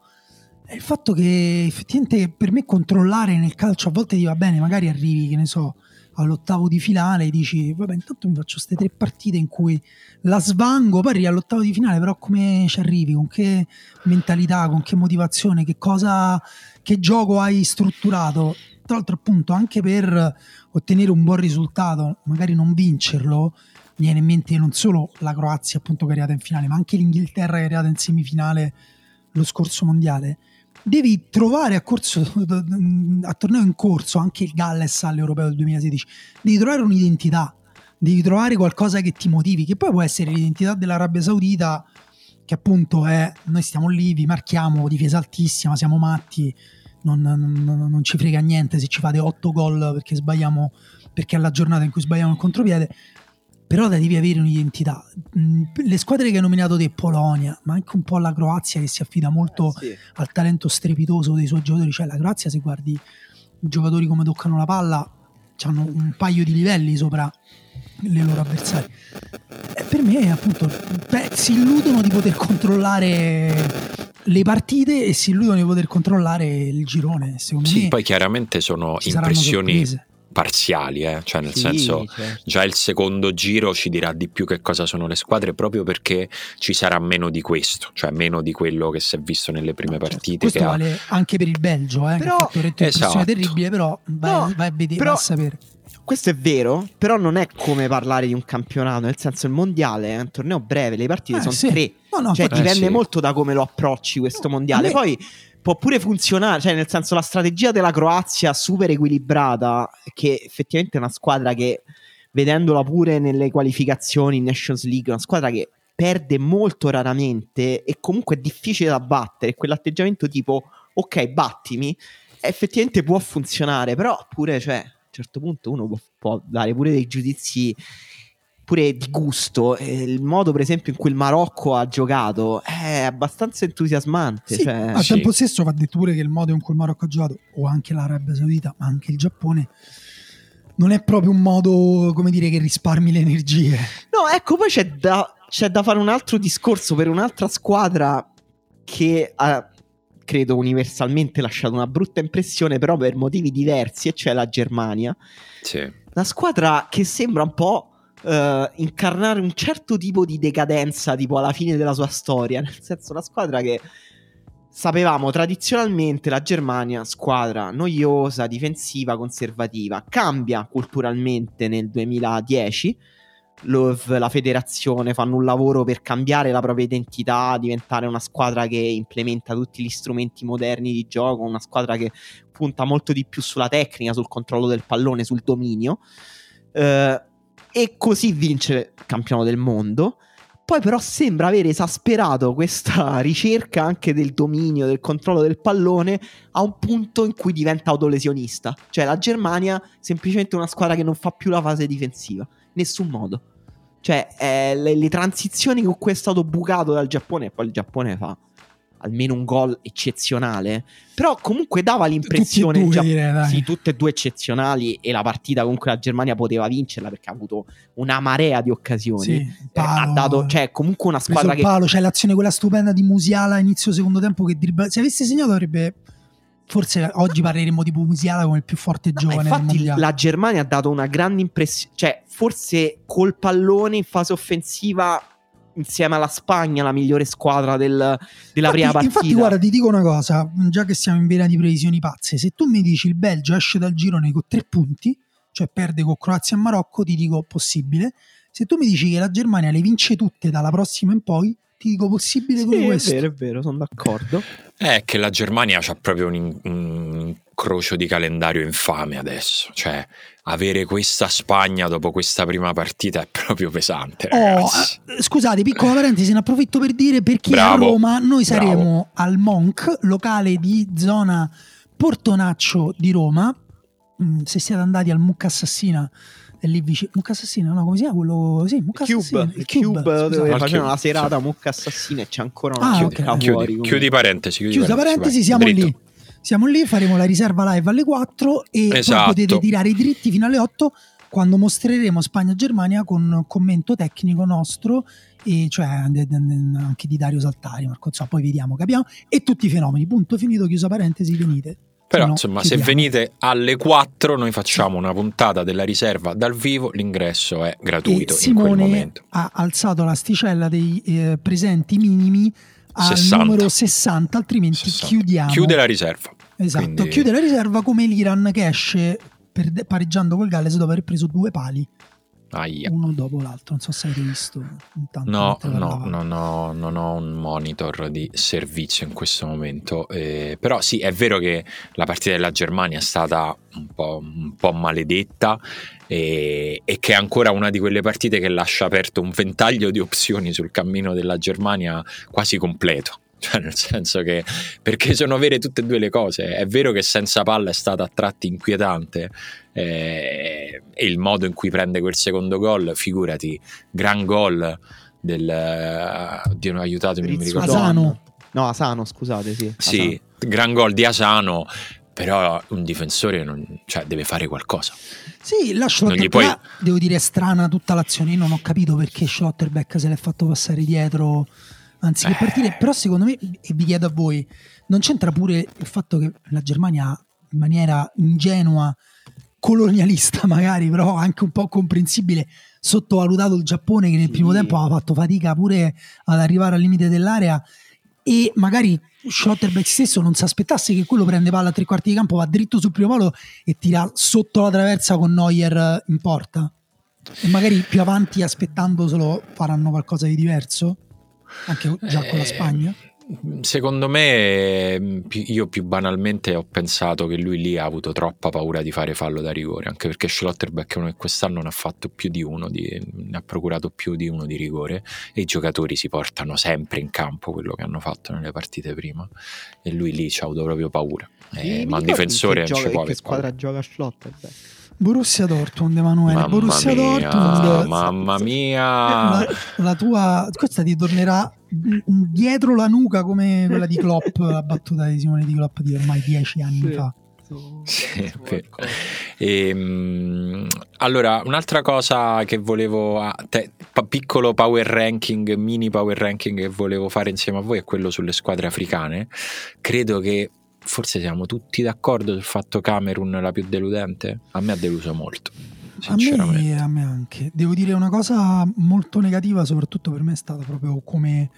è il fatto che effettivamente per me controllare nel calcio a volte ti va bene, magari arrivi, che ne so, all'ottavo di finale e dici vabbè intanto mi faccio queste tre partite in cui la svango, poi arrivi all'ottavo di finale, però come ci arrivi, con che mentalità, con che motivazione, che cosa, che gioco hai strutturato? Tra l'altro appunto anche per ottenere un buon risultato, magari non vincerlo, mi viene in mente non solo la Croazia appunto che è arrivata in finale, ma anche l'Inghilterra che è arrivata in semifinale lo scorso mondiale. Devi trovare a corso a torneo in corso anche il Galles all'Europeo del 2016. Devi trovare un'identità, devi trovare qualcosa che ti motivi, che poi può essere l'identità dell'Arabia Saudita, che appunto è noi stiamo lì, vi marchiamo, difesa altissima, siamo matti, non, non- non ci frega niente se ci fate 8 gol perché sbagliamo, perché è la giornata in cui sbagliamo il contropiede. Però devi avere un'identità. Mm, Le squadre che hai nominato te, Polonia, ma anche un po' la Croazia che si affida molto al talento strepitoso dei suoi giocatori. Cioè, la Croazia, se guardi i giocatori come toccano la palla, hanno un paio di livelli sopra le loro avversari. E per me, appunto, beh, si illudono di poter controllare le partite e si illudono di poter controllare il girone. Secondo Sì, me poi chiaramente sono impressioni sorprese. Parziali, eh? cioè nel Sì, senso certo. già il secondo giro ci dirà di più che cosa sono le squadre proprio perché ci sarà meno di questo, cioè meno di quello che si è visto nelle prime Certo, partite. Questo che ha- vale anche per il Belgio, eh, Però- che ha fatto Esatto. terribile, però vai, No, vai a vedere, però- vai a sapere. Questo è vero, però non è come parlare di un campionato, nel senso il mondiale è un torneo breve, le partite Eh, sono sì. tre, No, no, cioè dipende sì. molto da come lo approcci questo mondiale. me- Poi può pure funzionare, cioè nel senso la strategia della Croazia super equilibrata, che effettivamente è una squadra che, vedendola pure nelle qualificazioni in Nations League, una squadra che perde molto raramente e comunque è difficile da battere, quell'atteggiamento tipo ok battimi, effettivamente può funzionare, però pure cioè, a un certo punto uno può, può dare pure dei giudizi pure di gusto. Eh, il modo, per esempio, in cui il Marocco ha giocato è abbastanza entusiasmante. Sì, cioè- al sì. tempo stesso va detto pure che il modo in cui il Marocco ha giocato, o anche l'Arabia Saudita, ma anche il Giappone, non è proprio un modo, come dire, che risparmi le energie. No, ecco, poi c'è da, c'è da fare un altro discorso per un'altra squadra che ha, credo, universalmente lasciato una brutta impressione, però per motivi diversi, e cioè la Germania. Sì. Una squadra che sembra un po' eh, incarnare un certo tipo di decadenza, tipo alla fine della sua storia. Nel senso, una squadra che sapevamo tradizionalmente la Germania, squadra noiosa, difensiva, conservativa. Cambia culturalmente nel 2010. Lo- la federazione fanno un lavoro per cambiare la propria identità, diventare una squadra che implementa tutti gli strumenti moderni di gioco, una squadra che punta molto di più sulla tecnica, sul controllo del pallone, sul dominio. Eh, e così vince il campionato del mondo. Poi però sembra aver esasperato questa ricerca anche del dominio, del controllo del pallone a un punto in cui diventa autolesionista. Cioè la Germania semplicemente una squadra che non fa più la fase difensiva. Nessun modo. Cioè eh, le, le transizioni con cui è stato bucato dal Giappone, e poi il Giappone fa almeno un gol eccezionale. Però comunque dava l'impressione... Tutti e due, direi, dai. sì, tutte e due eccezionali e la partita comunque la Germania poteva vincerla perché ha avuto una marea di occasioni. Sì, Eh, palo, ha dato, cioè, comunque una squadra che palo, c'è l'azione quella stupenda di Musiala inizio secondo tempo che dribbla- se avesse segnato avrebbe forse oggi parleremmo di Musiala come il più forte No, giovane infatti la Germania ha dato una grande impressione, cioè forse col pallone in fase offensiva insieme alla Spagna la migliore squadra del- della Infatti- prima partita. Infatti, guarda, ti dico una cosa, già che siamo in vena di previsioni pazze, se tu mi dici il Belgio esce dal girone con tre punti, cioè perde con Croazia e Marocco, ti dico possibile. Se tu mi dici che la Germania le vince tutte dalla prossima in poi, ti dico possibile come Sì, è questo. vero, è vero, sono d'accordo. È che la Germania ha proprio un, un incrocio di calendario infame adesso. Cioè, avere questa Spagna dopo questa prima partita è proprio pesante, Oh, eh, scusate, piccola parentesi, ne approfitto per dire per chi è a Bravo, Roma, noi saremo bravo. al Monk, locale di zona Portonaccio di Roma. Mm, se siete andati al Mucca Assassina, è lì vicino. Mucca Assassina, no? Come si chiama quello? Sì, Mucca Assassina. Cube, il Cube, dove Al facevano Cube, la serata sì. mucca assassina e c'è ancora una Ah, chiusa ok. chiudi, fuori. chiudi parentesi. Chiudi Chiusa parentesi, siamo vai, dritto. lì. Siamo lì, faremo la riserva live alle 4 e poi Esatto. potete tirare i dritti fino alle 8 quando mostreremo Spagna-Germania con commento tecnico nostro e cioè anche di Dario Saltari, Marco Zoppa, poi vediamo, capiamo e tutti i fenomeni. Punto finito, chiusa parentesi, venite. Però, Se no, insomma, se chiudiamo. venite alle 4, noi facciamo una puntata della riserva dal vivo. L'ingresso è e gratuito in quel Simone momento. ha alzato l'asticella dei eh, presenti minimi al 60. numero 60, altrimenti 60. chiudiamo. Chiude la riserva. Esatto, Quindi- chiude la riserva come l'Iran che esce pareggiando col Galles dopo aver preso due pali, Aia. uno dopo l'altro. Non so se avete visto. No, no, non ho, non ho un monitor di servizio in questo momento. eh, però sì, è vero che la partita della Germania è stata un po', un po' maledetta e, e che è ancora una di quelle partite che lascia aperto un ventaglio di opzioni sul cammino della Germania quasi completo. Cioè, nel senso che perché sono vere tutte e due le cose. È vero che senza palla è stata a tratti inquietante eh, e il modo in cui prende quel secondo gol, figurati, gran gol del Dio non aiutatemi, mi ricordo. Asano. No, Asano, scusate, sì. Sì, gran gol di Asano, però un difensore non- cioè, deve fare qualcosa. Sì, la Non gli Schlotterbeck, puoi- devo dire, è strana tutta l'azione. Io non ho capito perché Schlotterbeck se l'è fatto passare dietro anziché Eh. partire. Però secondo me, e vi chiedo a voi, non c'entra pure il fatto che la Germania in maniera ingenua, colonialista magari, però anche un po' comprensibile, sottovalutato il Giappone che nel Sì. primo tempo aveva fatto fatica pure ad arrivare al limite dell'area e magari Schotterbeck stesso non si aspettasse che quello prende palla a tre quarti di campo, va dritto sul primo palo e tira sotto la traversa con Neuer in porta. E magari più avanti, aspettandoselo, faranno qualcosa di diverso? Anche già con la Eh, Spagna? Secondo me, pi- io più banalmente ho pensato che lui lì ha avuto troppa paura di fare fallo da rigore, anche perché Schlotterbeck è uno che quest'anno ne ha fatto più di uno, di- ne ha procurato più di uno di rigore e i giocatori si portano sempre in campo quello che hanno fatto nelle partite prima e lui lì ci ha avuto proprio paura. Eh, ma un ricordi difensore non ci gioca- può che avere paura. squadra gioca Schlotterbeck? Borussia Dortmund, Emanuele. Mamma Borussia mia, Dortmund. mamma mia. La, la tua questa ti tornerà dietro la nuca come quella di Klopp, la battuta di Simone di Klopp di ormai dieci anni Sì. fa. Sì, per- Ehm, allora, un'altra cosa che volevo, te- piccolo power ranking, mini power ranking che volevo fare insieme a voi è quello sulle squadre africane. Credo che forse siamo tutti d'accordo sul fatto Camerun la più deludente. A me ha deluso molto, A sinceramente. me, a me anche. Devo dire una cosa molto negativa, soprattutto per me è stata proprio come,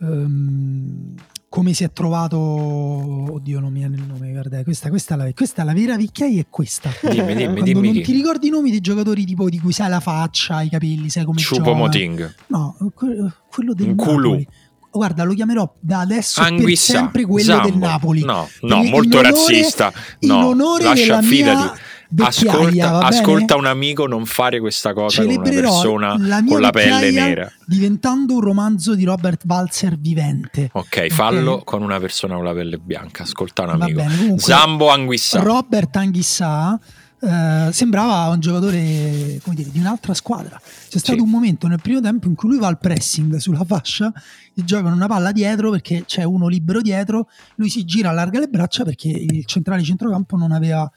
ehm, come si è trovato. Oddio, non mi viene il nome. Guarda, questa, questa, è la, questa è la vera vecchiaia, è questa. Dimmi, dimmi, Quando dimmi non chi. ti ricordi i nomi dei giocatori tipo di cui sai la faccia, i capelli, sai come Chupo gioca. Moting. No, que- quello del Nkulu. Napoli. Guarda, lo chiamerò da adesso Anguissa, sempre quello Zambo. del Napoli. No, In- no, in molto onore- razzista. in No, onore lascia, fidati. Ascolta, ascolta un amico, non fare questa cosa con una Celebrerò persona la con la pelle nera. diventando un romanzo di Robert Balzer vivente. Ok, fallo Ok. con una persona con la pelle bianca. Ascolta un amico. bene, comunque, Zambo Anguissa. Robert Anghissà eh, sembrava un giocatore come dire, di un'altra squadra. C'è stato Sì. un momento nel primo tempo in cui lui va al pressing sulla fascia, gli giocano una palla dietro perché c'è uno libero dietro, lui si gira, allarga le braccia perché il centrale centrocampo non aveva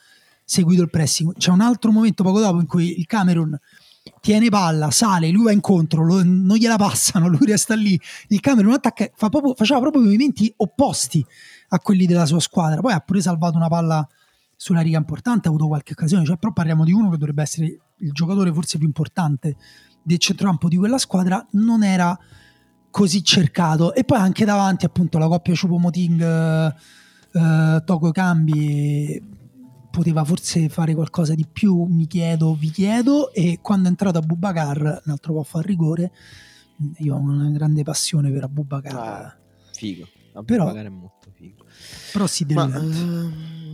seguito il pressing. C'è un altro momento poco dopo in cui il Camerun tiene palla, sale, lui va incontro, lo- non gliela passano, lui resta lì. Il Camerun attacca, fa proprio- faceva proprio movimenti opposti a quelli della sua squadra. Poi ha pure salvato una palla sulla riga importante, ha avuto qualche occasione, cioè, però parliamo di uno che dovrebbe essere il giocatore forse più importante del centrocampo di quella squadra, non era così cercato. E poi anche davanti appunto la coppia Ciupo-Moting, eh, Togo Cambi, poteva forse fare qualcosa di più, mi chiedo, vi chiedo, e quando è entrato a Bubacar, un altro po' fa rigore, io ho una grande passione per Abubakar. Ah, figo. Però- Abubakar è molto figo. Però si ehm,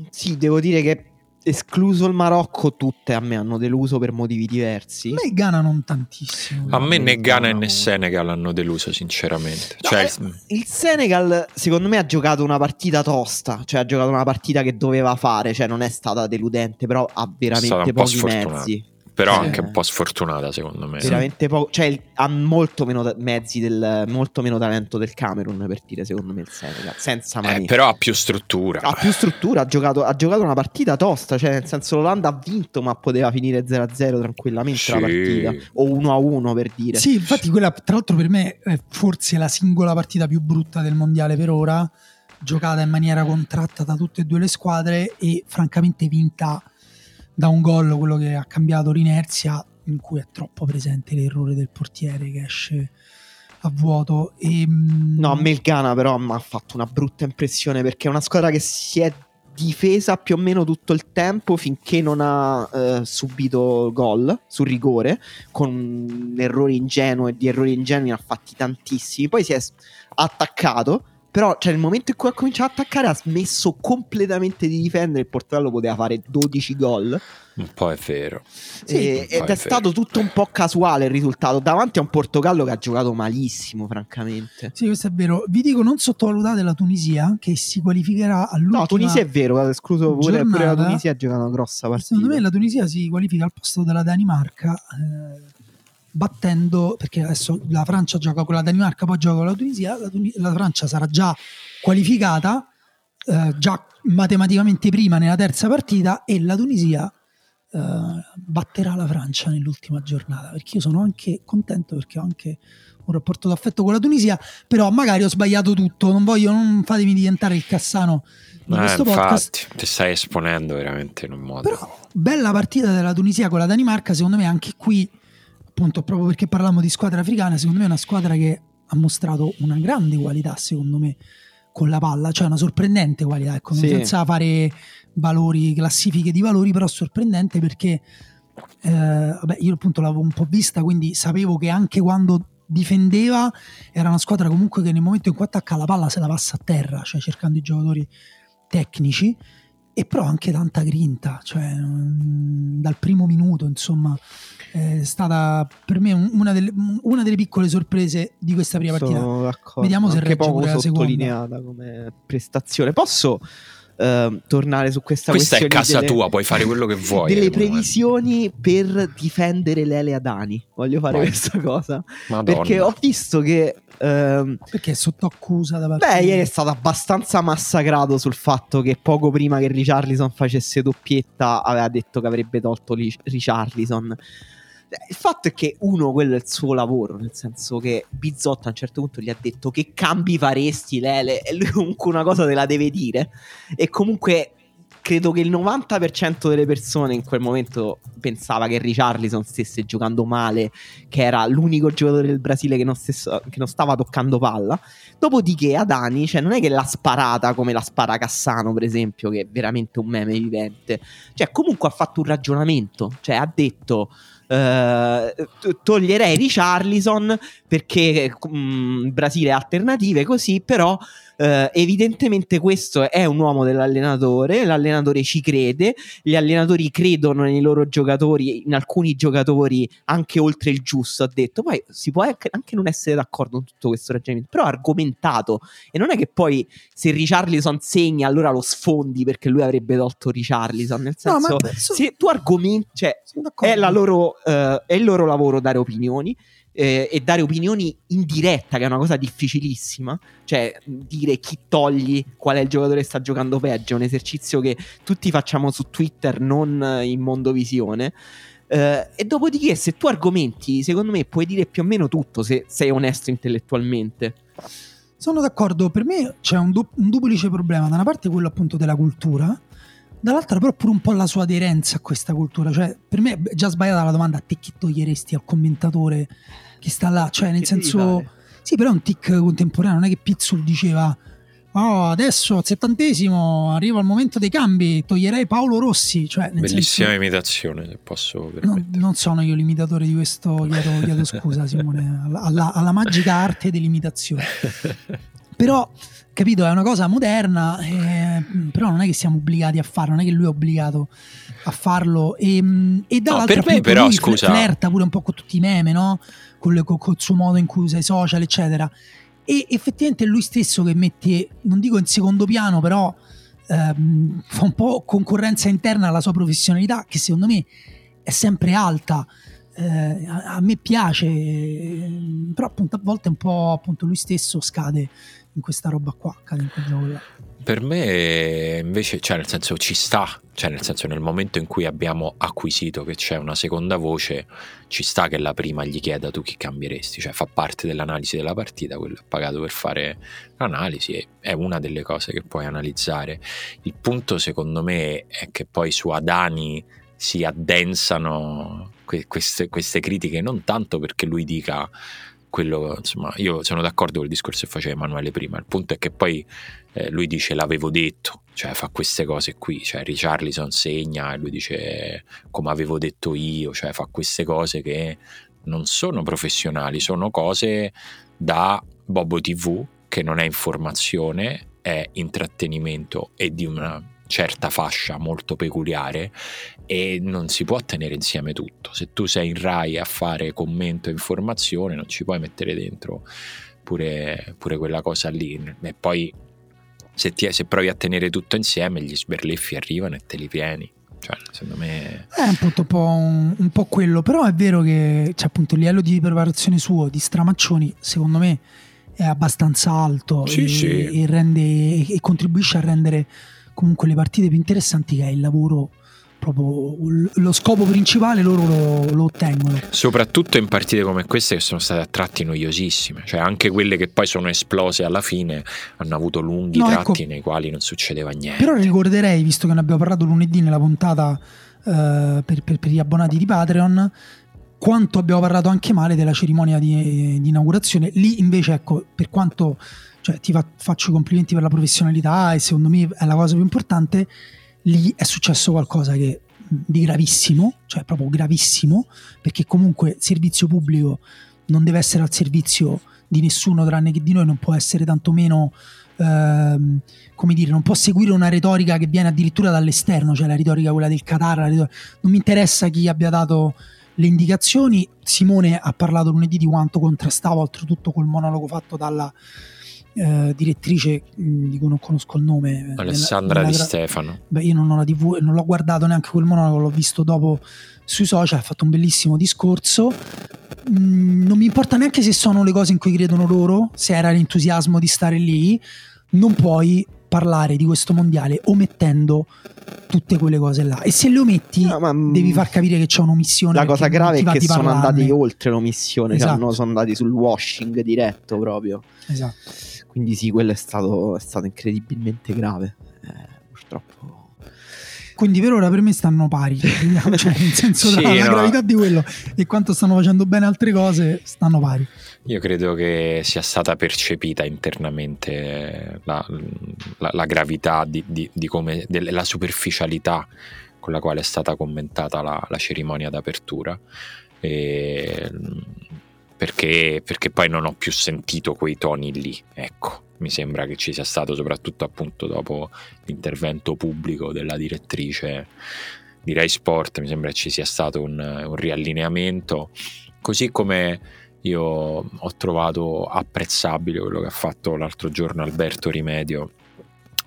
sì, devo dire che escluso il Marocco, tutte a me hanno deluso per motivi diversi. A me Ghana non tantissimo. A me né Ghana né Senegal hanno deluso, sinceramente. No, Cioè, eh, il Senegal, secondo me, ha giocato una partita tosta. Cioè, ha giocato una partita che doveva fare. Cioè, non è stata deludente, però ha veramente po' pochi sfortunata. mezzi. Però eh. anche un po' sfortunata, secondo me. Veramente poco. Cioè, ha molto meno mezzi del. molto meno talento del Camerun, per dire, secondo me, il Senegal. Senza Eh, mani. però ha più struttura. ha più struttura, ha giocato, ha giocato una partita tosta, cioè nel senso l'Olanda ha vinto ma poteva finire 0-0 tranquillamente Sì. la partita, o 1-1 per dire. Sì, infatti quella tra l'altro per me è forse la singola partita più brutta del mondiale per ora, giocata in maniera contratta da tutte e due le squadre e francamente vinta da un gol, quello che ha cambiato l'inerzia, in cui è troppo presente l'errore del portiere che esce a vuoto. E, mm, No, a me il Ghana però mi ha fatto una brutta impressione perché è una squadra che si è difesa più o meno tutto il tempo finché non ha eh, subito gol sul rigore con errori ingenui e di errori ingenui ne ha fatti tantissimi poi si è attaccato però cioè, nel momento in cui ha cominciato a attaccare ha smesso completamente di difendere il Portogallo poteva fare 12 gol Un po' è vero. E- un po' ed è è vero. stato tutto un po' casuale il risultato davanti a un Portogallo che ha giocato malissimo francamente Sì, questo è vero. Vi dico, non sottovalutate la Tunisia che si qualificherà all'ultima... No, Tunisia è vero, escluso pure, pure la. Tunisia ha giocato una grossa partita. Secondo me la Tunisia si qualifica al posto della Danimarca eh, battendo, perché adesso la Francia gioca con la Danimarca, poi gioca con la Tunisia, la, Tuni- la Francia sarà già qualificata, eh, già matematicamente prima nella terza partita e la Tunisia eh, batterà la Francia nell'ultima giornata, perché io sono anche contento perché ho anche un rapporto d'affetto con la Tunisia, però magari ho sbagliato tutto, non voglio, non fatemi diventare il Cassano di Eh, questo podcast. infatti, ti stai esponendo veramente in un modo. Però bella partita della Tunisia con la Danimarca, secondo me anche qui, appunto proprio perché parliamo di squadra africana, secondo me è una squadra che ha mostrato una grande qualità, secondo me, con la palla, cioè una sorprendente qualità, ecco, Sì. senza fare valori, classifiche di valori, però sorprendente perché eh, vabbè, io appunto l'avevo un po' vista, quindi sapevo che anche quando difendeva era una squadra comunque che nel momento in cui attacca la palla se la passa a terra, cioè cercando i giocatori tecnici e però anche tanta grinta, cioè mm, dal primo minuto, insomma, è stata per me un- una delle, una delle piccole sorprese di questa prima partita. Sono d'accordo. Vediamo se regge pure la seconda. sottolineata come prestazione. Posso ehm, tornare su questa Questa è casa delle- tua, puoi fare quello che vuoi. Delle previsioni per difendere Lele Adani. Voglio fare Vai. questa cosa. Madonna. Perché ho visto che ehm, Perché è sotto accusa da parte Beh, ieri è stato abbastanza massacrato sul fatto che poco prima che Richarlison facesse doppietta aveva detto che avrebbe tolto Ri- Richarlison. Eh, Il fatto è che uno, quello è il suo lavoro, nel senso che Bizzotto a un certo punto gli ha detto che cambi faresti Lele e lui comunque una cosa te la deve dire e comunque credo che il 90% delle persone in quel momento pensava che Richarlison stesse giocando male, che era l'unico giocatore del Brasile che non, stesso- che non stava toccando palla. Dopodiché Adani, cioè non è che l'ha sparata come la spara Cassano, per esempio, che è veramente un meme vivente. Cioè, comunque ha fatto un ragionamento, cioè ha detto eh, to- toglierei Richarlison perché mm, Brasile ha alternative così, però eh, evidentemente questo è un uomo dell'allenatore, l'allenatore ci crede, gli allenatori credono nei loro giocatori, in alcuni giocatori anche oltre il giusto, ha detto, poi si può anche anche non essere d'accordo con tutto questo ragionamento, però ha argomentato. E non è che poi se Richarlison segna allora lo sfondi perché lui avrebbe tolto Richarlison, nel No, senso ma so- se tu argomenti, cioè è, la loro, eh, è il loro lavoro dare opinioni eh, e dare opinioni in diretta, che è una cosa difficilissima. Cioè, dire chi togli, qual è il giocatore che sta giocando peggio, è un esercizio che tutti facciamo su Twitter, non in mondovisione. Eh, e dopodiché, se tu argomenti, secondo me puoi dire più o meno tutto se sei onesto intellettualmente. Sono d'accordo, per me c'è un, du- un duplice problema, da una parte quello appunto della cultura, dall'altra però pure un po' la sua aderenza a questa cultura, cioè per me è già sbagliata la domanda a te chi toglieresti al commentatore che sta là, cioè nel Che senso... Sì, però è un tic contemporaneo, non è che Pizzul diceva oh, adesso al settantesimo arriva il momento dei cambi, toglierei Paolo Rossi. Cioè, nel Bellissima senso- imitazione, se posso No, permettere. non sono io l'imitatore di questo, chiedo, chiedo scusa Simone, alla, alla- alla magica arte dell'imitazione. Però, capito, è una cosa moderna, eh, però non è che siamo obbligati a farlo, non è che lui è obbligato a farlo. E, e dall'altra per me però, lui scusa. flirta pure un po' con tutti i meme, no? Con- col suo modo in cui usa i social, eccetera. E effettivamente è lui stesso che mette, non dico in secondo piano, però ehm, fa un po' concorrenza interna alla sua professionalità, che secondo me è sempre alta. Eh, a, a me piace, eh, però appunto a volte un po' appunto lui stesso scade in questa roba qua, cade in quel gioco là. Per me invece, cioè nel senso ci sta, cioè nel senso nel momento in cui abbiamo acquisito che c'è una seconda voce, ci sta che la prima gli chieda tu chi cambieresti, cioè fa parte dell'analisi della partita, quello pagato per fare l'analisi, è una delle cose che puoi analizzare. Il punto secondo me è che poi su Adani si addensano que- queste, queste critiche non tanto perché lui dica quello, insomma, io sono d'accordo con il discorso che faceva Emanuele prima, il punto è che poi eh, lui dice l'avevo detto, cioè fa queste cose qui, cioè Richarlison segna e lui dice come avevo detto io, cioè fa queste cose che non sono professionali, sono cose da Bobo TV che non è informazione, è intrattenimento e di una certa fascia molto peculiare e non si può tenere insieme tutto. Se tu sei in Rai a fare commento e informazione, non ci puoi mettere dentro pure, pure quella cosa lì. E poi se, ti- se provi a tenere tutto insieme, gli sberleffi arrivano e te li pieni. Cioè, secondo me. È appunto un po', un, un po' quello, però è vero che c'è appunto il livello di preparazione suo di Stramaccioni, secondo me è abbastanza alto Sì, e, sì. e rende, e contribuisce a rendere comunque le partite più interessanti che è il lavoro proprio lo scopo principale loro lo, lo ottengono. Soprattutto in partite come queste che sono state a tratti noiosissime, cioè anche quelle che poi sono esplose alla fine hanno avuto lunghi No, tratti ecco. nei quali non succedeva niente. Però ricorderei, visto che ne abbiamo parlato lunedì nella puntata eh, per, per- per gli abbonati di Patreon, quanto abbiamo parlato anche male della cerimonia di, di inaugurazione. Lì invece, ecco, per quanto cioè, ti fa- faccio i complimenti per la professionalità e secondo me è la cosa più importante, lì è successo qualcosa che di gravissimo, cioè proprio gravissimo, perché comunque servizio pubblico non deve essere al servizio di nessuno tranne che di noi, non può essere tantomeno ehm, come dire, non può seguire una retorica che viene addirittura dall'esterno, cioè la retorica quella del Qatar, retorica- non mi interessa chi abbia dato le indicazioni. Simone ha parlato lunedì di quanto contrastava oltretutto col monologo fatto dalla eh, direttrice mh, di cui non conosco il nome eh, Alessandra nella- Di nella- Stefano. Beh, io non ho la TV e non l'ho guardato neanche quel monologo, l'ho visto dopo sui social, ha fatto un bellissimo discorso. Mm, non mi importa neanche se sono le cose in cui credono loro, se era l'entusiasmo di stare lì, non puoi parlare di questo mondiale omettendo tutte quelle cose là. E se le ometti, No, ma, mm, devi far capire che c'è un'omissione. La cosa grave è che di sono parlarne. andati oltre l'omissione, cioè Esatto. sono andati sul washing diretto proprio. Esatto. Quindi sì, quello è stato, è stato incredibilmente grave. Eh, purtroppo. Quindi per ora per me stanno pari, cioè nel senso Sì, la, no. gravità di quello e quanto stanno facendo bene altre cose stanno pari. Io credo che sia stata percepita internamente la, la- la gravità di, di- di come, della superficialità con la quale è stata commentata la, la cerimonia d'apertura. E, perché, perché poi non ho più sentito quei toni lì. Ecco, mi sembra che ci sia stato, soprattutto appunto dopo l'intervento pubblico della direttrice di Rai Sport, mi sembra che ci sia stato un, un riallineamento. Così come io ho trovato apprezzabile quello che ha fatto l'altro giorno Alberto Rimedio,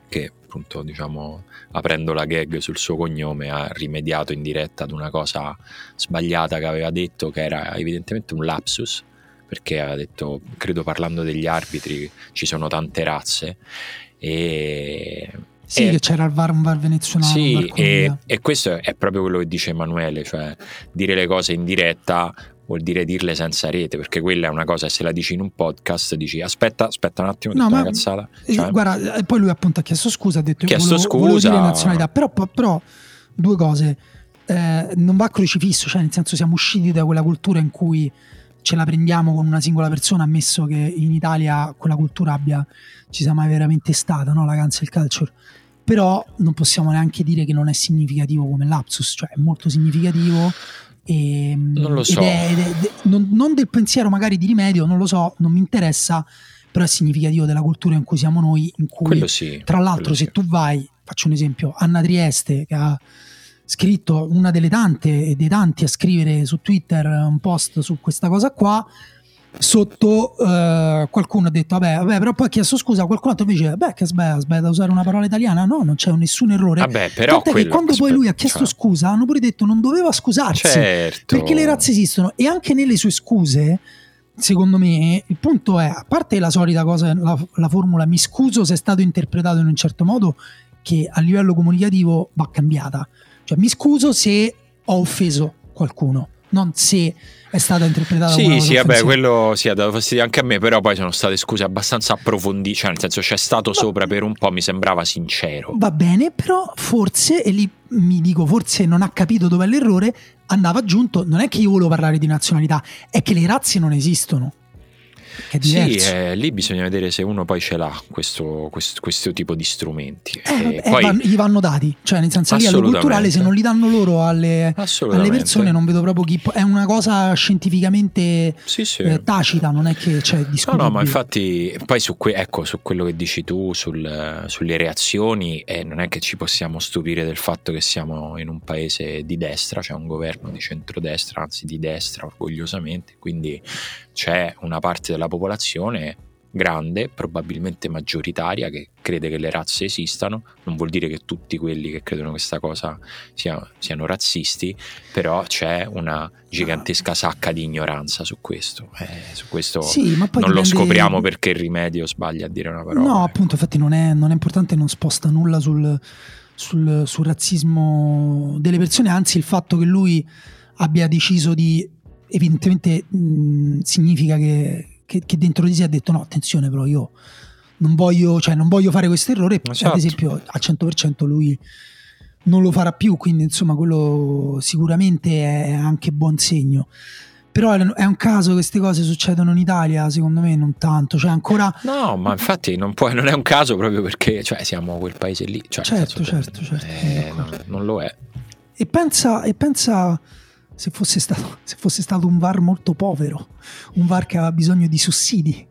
che appunto diciamo aprendo la gag sul suo cognome ha rimediato in diretta ad una cosa sbagliata che aveva detto che era evidentemente un lapsus perché aveva detto credo parlando degli arbitri ci sono tante razze e Sì, e- che c'era il VAR, un VAR venezuelano. sì, e, e questo è proprio quello che dice Emanuele, cioè dire le cose in diretta vuol dire dirle senza rete, perché quella è una cosa, se la dici in un podcast, dici aspetta, aspetta un attimo, ho No, ma- una cazzata. Eh, Cioè, Guarda, eh, poi lui appunto ha chiesto scusa, ha detto Chiesto volevo, volevo scusa. dire nazionalità, però, però due cose, Eh, non va crocifisso, cioè nel senso siamo usciti da quella cultura in cui ce la prendiamo con una singola persona, ammesso che in Italia quella cultura abbia, ci sia mai veramente stata, no? la cancel culture. Però non possiamo neanche dire che non è significativo come lapsus, cioè è molto significativo. E, Non lo so. è- è- è- non, non del pensiero magari di rimedio, non lo so, non mi interessa, però è significativo della cultura in cui siamo noi, in cui sì. tra l'altro, se sì. tu vai, faccio un esempio, Anna Trieste che ha scritto una delle tante dei tanti a scrivere su Twitter un post su questa cosa qua. Sotto eh, qualcuno ha detto, vabbè, vabbè, però poi ha chiesto scusa. Qualcun altro invece, beh, che sbaglia, usare una parola italiana. No, non c'è nessun errore. Vabbè, però Tant'è che quello- quando poi lui ha chiesto cioè- scusa, hanno pure detto non doveva scusarsi Certo. perché le razze esistono e anche nelle sue scuse secondo me il punto è a parte la solita cosa la, la formula mi scuso se è stato interpretato in un certo modo che a livello comunicativo va cambiata cioè mi scuso se ho offeso qualcuno non se è stata interpretata come Sì, una sì, vabbè, quello sì, ha dato fastidio anche a me, però poi sono state scuse abbastanza approfondite, cioè nel senso c'è stato sopra per un po', mi sembrava sincero. va bene però forse e lì mi dico forse non ha capito dov'è l'errore andava aggiunto non è che io volevo parlare di nazionalità è che le razze non esistono Sì, eh, lì bisogna vedere se uno poi ce l'ha questo, questo, questo tipo di strumenti. Eh, E vabbè, poi, vanno- gli vanno dati, cioè nel senso lì Assolutamente. culturale se non li danno loro alle, alle persone non vedo proprio chi... È una cosa scientificamente Sì, sì. eh, tacita, non è che c'è No, discutibile. no, ma infatti, poi su, que- ecco, su quello che dici tu, sul- sulle reazioni, eh, non è che ci possiamo stupire del fatto che siamo in un paese di destra, c'è un governo di centrodestra, anzi di destra orgogliosamente, quindi c'è una parte della popolazione grande, probabilmente maggioritaria, che crede che le razze esistano, non vuol dire che tutti quelli che credono questa cosa sia- siano razzisti, però c'è una gigantesca sacca di ignoranza su questo. Eh, su questo Sì, non lo scopriamo perché il rimedio sbaglia a dire una parola. No, appunto, infatti non è, non è importante, non sposta nulla sul, sul- sul razzismo delle persone, anzi il fatto che lui abbia deciso di, evidentemente mh, significa che, che- che dentro di sé ha detto no, attenzione però io non voglio, cioè, non voglio fare questo errore, Esatto. ad esempio al 100% lui non lo farà più, quindi insomma quello sicuramente è anche buon segno. Però è un caso che queste cose succedono in Italia, secondo me non tanto, cioè ancora No, ma infatti non, può- non è un caso proprio perché cioè, siamo quel paese lì. Cioè, Certo, certo, certo, eh, sono no, non lo è. E pensa, e pensa se, fosse stato, se fosse stato un VAR molto povero, un VAR che aveva bisogno di sussidi.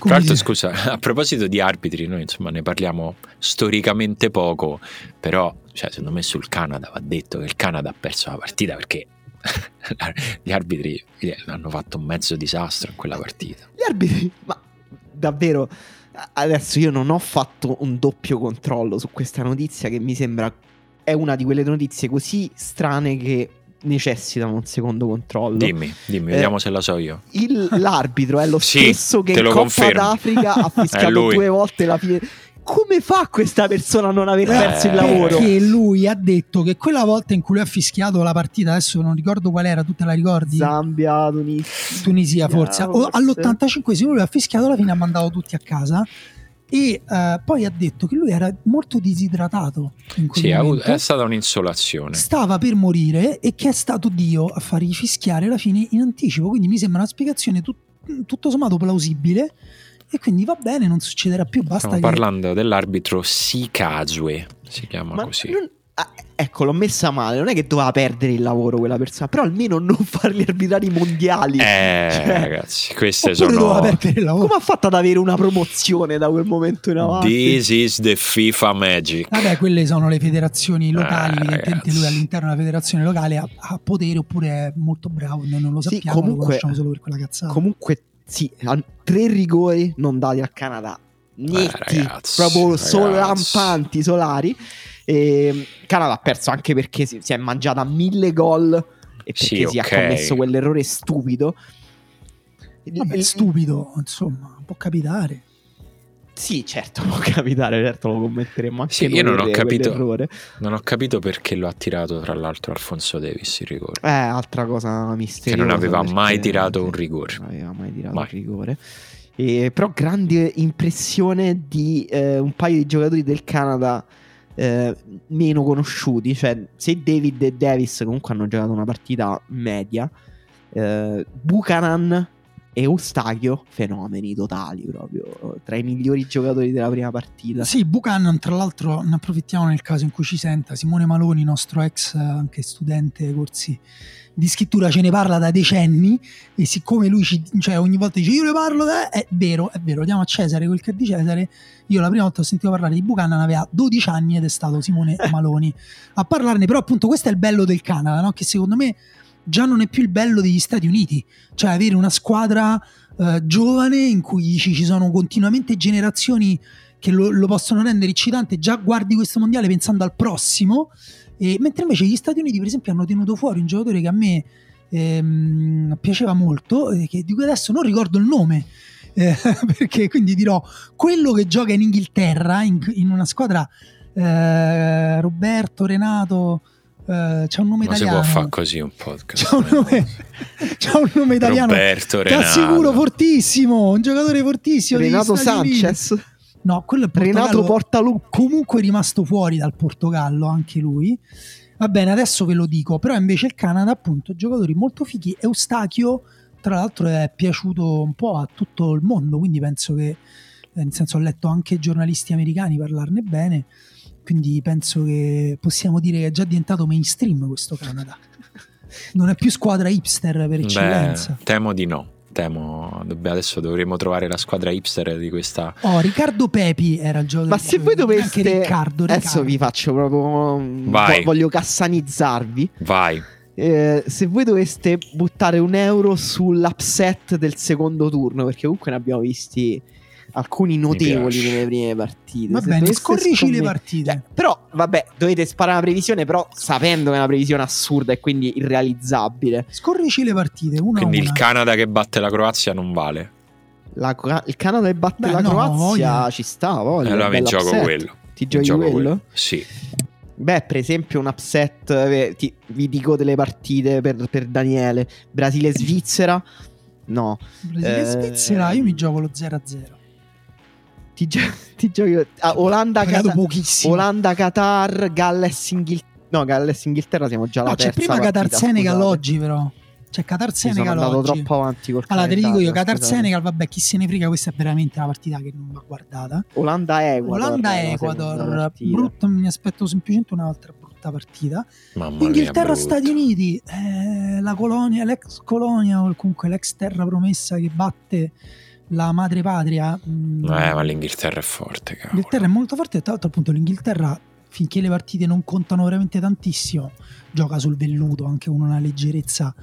Tra l'altro, scusa, a proposito di arbitri, noi insomma ne parliamo storicamente poco, però cioè, secondo me sul Canada va detto che il Canada ha perso la partita perché gli arbitri eh, hanno fatto un mezzo disastro in quella partita. Gli arbitri, ma davvero, adesso io non ho fatto un doppio controllo su questa notizia che mi sembra è una di quelle notizie così strane che necessitano un secondo controllo. Dimmi, dimmi, Eh, vediamo se la so io. Il- l'arbitro è lo Sì, stesso che te in lo Coppa confermo. d'Africa ha fischiato lui. due volte la fine. Come fa questa persona a non aver Eh, perso il lavoro? Perché lui ha detto che quella volta in cui lui ha fischiato la partita, adesso non ricordo qual era, tu te la ricordi? Zambia, Tunisia. Tunisia forse, forse. all'85 lui ha fischiato alla fine ha mandato tutti a casa e eh, poi ha detto che lui era molto disidratato in Sì, momento. è stata un'insolazione. stava per morire e che è stato Dio a fargli fischiare la fine in anticipo. Quindi mi sembra una spiegazione tut- tutto sommato plausibile. E quindi va bene, non succederà più. Basta Stiamo che. parlando dell'arbitro Sikazue, si chiama Ma così. non- ah, ecco, l'ho messa male. Non è che doveva perdere il lavoro quella persona, però almeno non farli arbitrari mondiali. Eh, Cioè, ragazzi, queste Oppure doveva sono... perdere il lavoro. Come ha fatto ad avere una promozione da quel momento in avanti? This is the FIFA magic. Vabbè, quelle sono le federazioni locali. Ah, evidentemente ragazzi. lui all'interno della federazione locale ha, ha potere oppure è molto bravo. Noi non lo Sì, sappiamo, lo comunque- conosciamo solo per quella cazzata. Comunque, sì, ha- tre rigori non dati al Canada. Netti, Eh, ragazzi, proprio ragazzi. solampanti, solari. E Canada ha perso anche perché si, si è mangiata mille gol e perché Sì, si ok. ha commesso quell'errore stupido. Il- Vabbè, il- stupido, insomma, può capitare. Sì, certo, può capitare, certo lo commetteremo anche Sì, noi io non ho capito. Non ho capito perché lo ha tirato tra l'altro Alfonso Davis il rigore. Eh, altra cosa misteriosa. Che non aveva mai tirato un rigore. Non aveva mai tirato Mai. un rigore. E, però grande impressione di eh, un paio di giocatori del Canada eh, meno conosciuti. Cioè, se David e Davis comunque hanno giocato una partita media, Eh, Buchanan e Eustachio, fenomeni totali proprio, tra i migliori giocatori della prima partita. Sì, Buchanan, tra l'altro, ne approfittiamo nel caso in cui ci senta. Simone Maloni, nostro ex anche studente corsi di scrittura, ce ne parla da decenni. E siccome lui ci, cioè, ogni volta dice io ne parlo, da... è vero, è vero, diamo a Cesare quel che è di Cesare. Io la prima volta ho sentito parlare di Buchanan aveva 12 anni ed è stato Simone Maloni a parlarne. Però, appunto, questo è il bello del Canada, no? che secondo me già non è più il bello degli Stati Uniti, cioè avere una squadra eh, giovane in cui ci, ci, sono continuamente generazioni che lo, lo, possono rendere eccitante, già guardi questo mondiale pensando al prossimo, e, mentre invece gli Stati Uniti per esempio hanno tenuto fuori un giocatore che a me ehm, piaceva molto, eh, che, di cui adesso non ricordo il nome, eh, perché quindi dirò quello che gioca in Inghilterra, in, in una squadra eh, Roberto, Renato Uh, c'è un nome non italiano. si può fare così un podcast. C'è un nome, c'è un nome italiano. Roberto Ti assicuro fortissimo, un giocatore fortissimo. Renato Sanchez. No, quello è Renato Portaluppi. Comunque è rimasto fuori dal Portogallo anche lui. Va bene, adesso ve lo dico. Però invece il Canada, appunto, giocatori molto fighi. Eustachio, tra l'altro, è piaciuto un po' a tutto il mondo. Quindi penso che, nel senso, ho letto anche giornalisti americani parlarne bene quindi penso che possiamo dire che è già diventato mainstream questo Canada. Non è più squadra hipster per eccellenza. Beh, temo di no. Temo, adesso dovremo trovare la squadra hipster di questa. Oh, Riccardo Pepi era il gioco. Ma se voi doveste. Anche Riccardo, Riccardo. Adesso vi faccio proprio. Vai. Voglio cassanizzarvi. Vai. Eh, se voi doveste buttare un euro sull'upset del secondo turno, perché comunque ne abbiamo visti alcuni notevoli nelle prime partite. Va Se bene, scorrici scommet- le partite. Cioè, però, vabbè, dovete sparare una previsione, però sapendo che è una previsione assurda e quindi irrealizzabile. Scorrici le partite, una Quindi a il una. Canada che batte la Croazia non vale. La- il Canada che batte Beh, la no, Croazia voglia. ci sta, voglia. allora mi bella gioco upset. quello. Ti Mi giochi gioco quello? Sì. Beh, per esempio, un upset. eh, ti- vi dico delle partite per, per Daniele: Brasile-Svizzera. No, Brasile e eh, Svizzera, io mi gioco lo 0-0. Ti, gio- ti giochi. Ah, Olanda, pochissimo. Olanda, Qatar, Galles, Inghilterra. No, Galles, Inghilterra siamo già No, alla c'è terza prima Qatar Senegal oggi, però. C'è Qatar Senegal andato oggi. troppo avanti col Allora, te ne dico io, Qatar. Senegal, vabbè, chi se ne frega, questa è veramente una partita che non va guardata. Olanda, Ecuador. Olanda la seconda Ecuador, brutto, mi aspetto semplicemente un'altra brutta partita. Mamma Inghilterra. Stati Uniti, eh, la colonia, l'ex colonia o comunque l'ex terra promessa che batte la madre patria. mm, Eh, ma l'Inghilterra è forte, cavolo. L'Inghilterra è molto forte e tra l'altro appunto l'Inghilterra finché le partite non contano veramente tantissimo gioca sul velluto anche con una leggerezza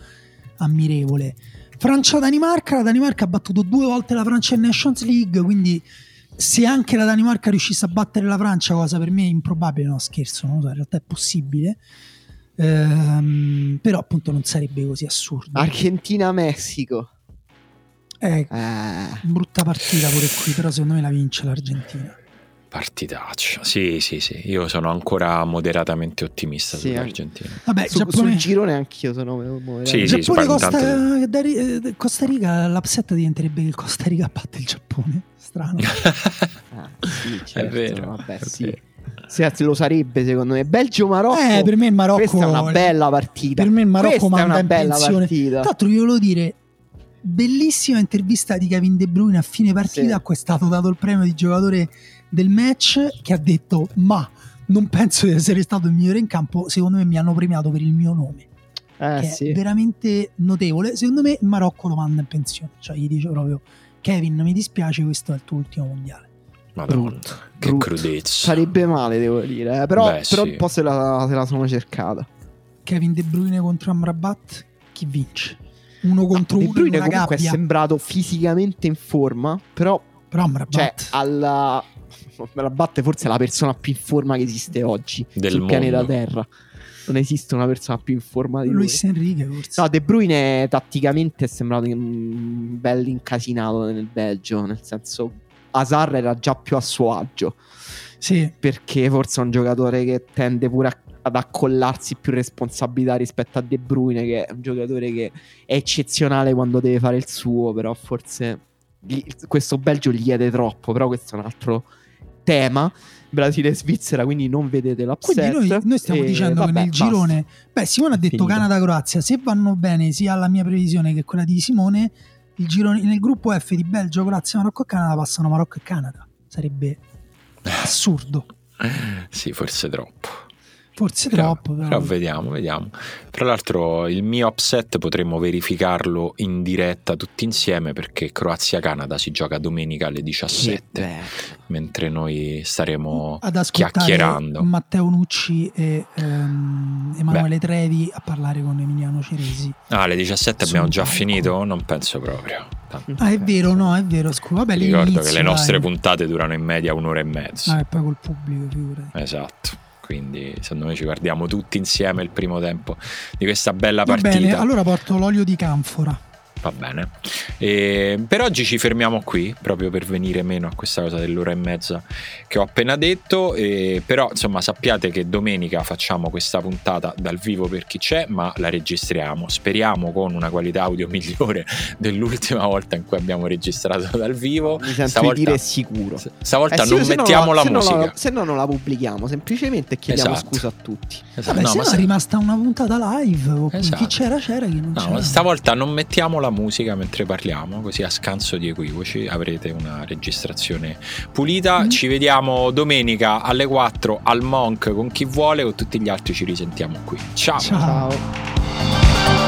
ammirevole. Francia-Danimarca, la Danimarca ha battuto due volte la Francia in Nations League, quindi se anche la Danimarca riuscisse a battere la Francia, cosa per me improbabile, no scherzo, so, in realtà è possibile, Ehm, però appunto non sarebbe così assurdo. Argentina-Messico. Eh, Eh. brutta partita pure qui, però secondo me la vince l'Argentina. Partitaccia. Sì, sì, sì. Io sono ancora moderatamente ottimista Sì, sull'Argentina. Vabbè, Su- Giappone... sul girone anch'io sono moderatamente- Sì, sì, Giappone Costa, intanto da- eh, Costa Rica l'upset diventerebbe che il Costa Rica batte il Giappone strano Ah, sì, certo, vero, Vabbè, è sì. vero. Sì, lo sarebbe secondo me. Belgio-Marocco. eh per me il Marocco Questa è una bella partita. per me il Marocco Questa è manda una in bella pensione partita. tra l'altro vi volevo dire bellissima intervista di Kevin De Bruyne a fine partita Sì. a cui è stato dato il premio di giocatore del match che ha detto ma non penso di essere stato il migliore in campo secondo me mi hanno premiato per il mio nome Eh, che sì. è veramente notevole. Secondo me Marocco lo manda in pensione, cioè gli dice proprio Kevin, mi dispiace, questo è il tuo ultimo mondiale. Madonna, Brutto, che brutto. crudezza. Sarebbe male, devo dire. eh. Però, Beh, però sì. un po' se la, se la sono cercata. Kevin De Bruyne contro Amrabat, chi vince? Uno contro De uno Bruyne in comunque gabbia. è sembrato fisicamente in forma, però Però Amrabat cioè alla me la batte forse la persona più in forma che esiste oggi Del sul pianeta mondo. Terra. Non esiste una persona più in forma di lui. Luis Enrique forse. No, De Bruyne tatticamente è sembrato un bel incasinato nel Belgio, nel senso Hazard era già più a suo agio, Sì, perché forse è un giocatore che tende pure a- ad accollarsi più responsabilità rispetto a De Bruyne, che è un giocatore che è eccezionale quando deve fare il suo, però forse gli- questo Belgio gli chiede troppo, però questo è un altro tema. Brasile e Svizzera, quindi non vedete l'upset. Quindi noi, noi stiamo E dicendo vabbè, che nel basta. girone, beh, Simone ha detto. Canada-Croazia. Se vanno bene sia la mia previsione che quella di Simone, il girone, nel gruppo F di Belgio, Croazia, Marocco e Canada passano Marocco e Canada. Sarebbe assurdo. Sì, forse troppo. Forse Però, troppo, però. però vediamo, vediamo. Tra l'altro il mio upset potremmo verificarlo in diretta tutti insieme perché Croazia-Canada si gioca domenica alle 17, Che bello. mentre noi staremo chiacchierando. Matteo Nucci e ehm, Emanuele Trevi a parlare con Emiliano Ceresi. Ah, alle 17 Sul abbiamo già palco. finito? Non penso proprio. Tanto. Ah, è vero, no, è vero. Scusa, vabbè, ricordo che le nostre dai. puntate durano in media un'ora e mezza. Ah, e poi col pubblico, figurati. Esatto. Quindi secondo me ci guardiamo tutti insieme il primo tempo di questa bella Va partita. bene, allora porto l'olio di canfora. Va bene. E per oggi ci fermiamo qui, proprio per venire meno a questa cosa dell'ora e mezza che ho appena detto. E però, insomma, sappiate che domenica facciamo questa puntata dal vivo per chi c'è, ma la registriamo. Speriamo con una qualità audio migliore dell'ultima volta in cui abbiamo registrato dal vivo. Mi sento Stavolta- di dire sicuro. Stavolta Eh non se no mettiamo la se no musica. se no non la pubblichiamo, semplicemente chiediamo Esatto. scusa a tutti. Esatto, Vabbè, no, se no se- è rimasta una puntata live. o Esatto. Chi c'era c'era, chi non No, c'era. stavolta non mettiamo la musica mentre parliamo, così a scanso di equivoci avrete una registrazione pulita. Mm. Ci vediamo domenica alle 4 al Monk con chi vuole, con tutti gli altri ci risentiamo qui. Ciao. Ciao. Ciao.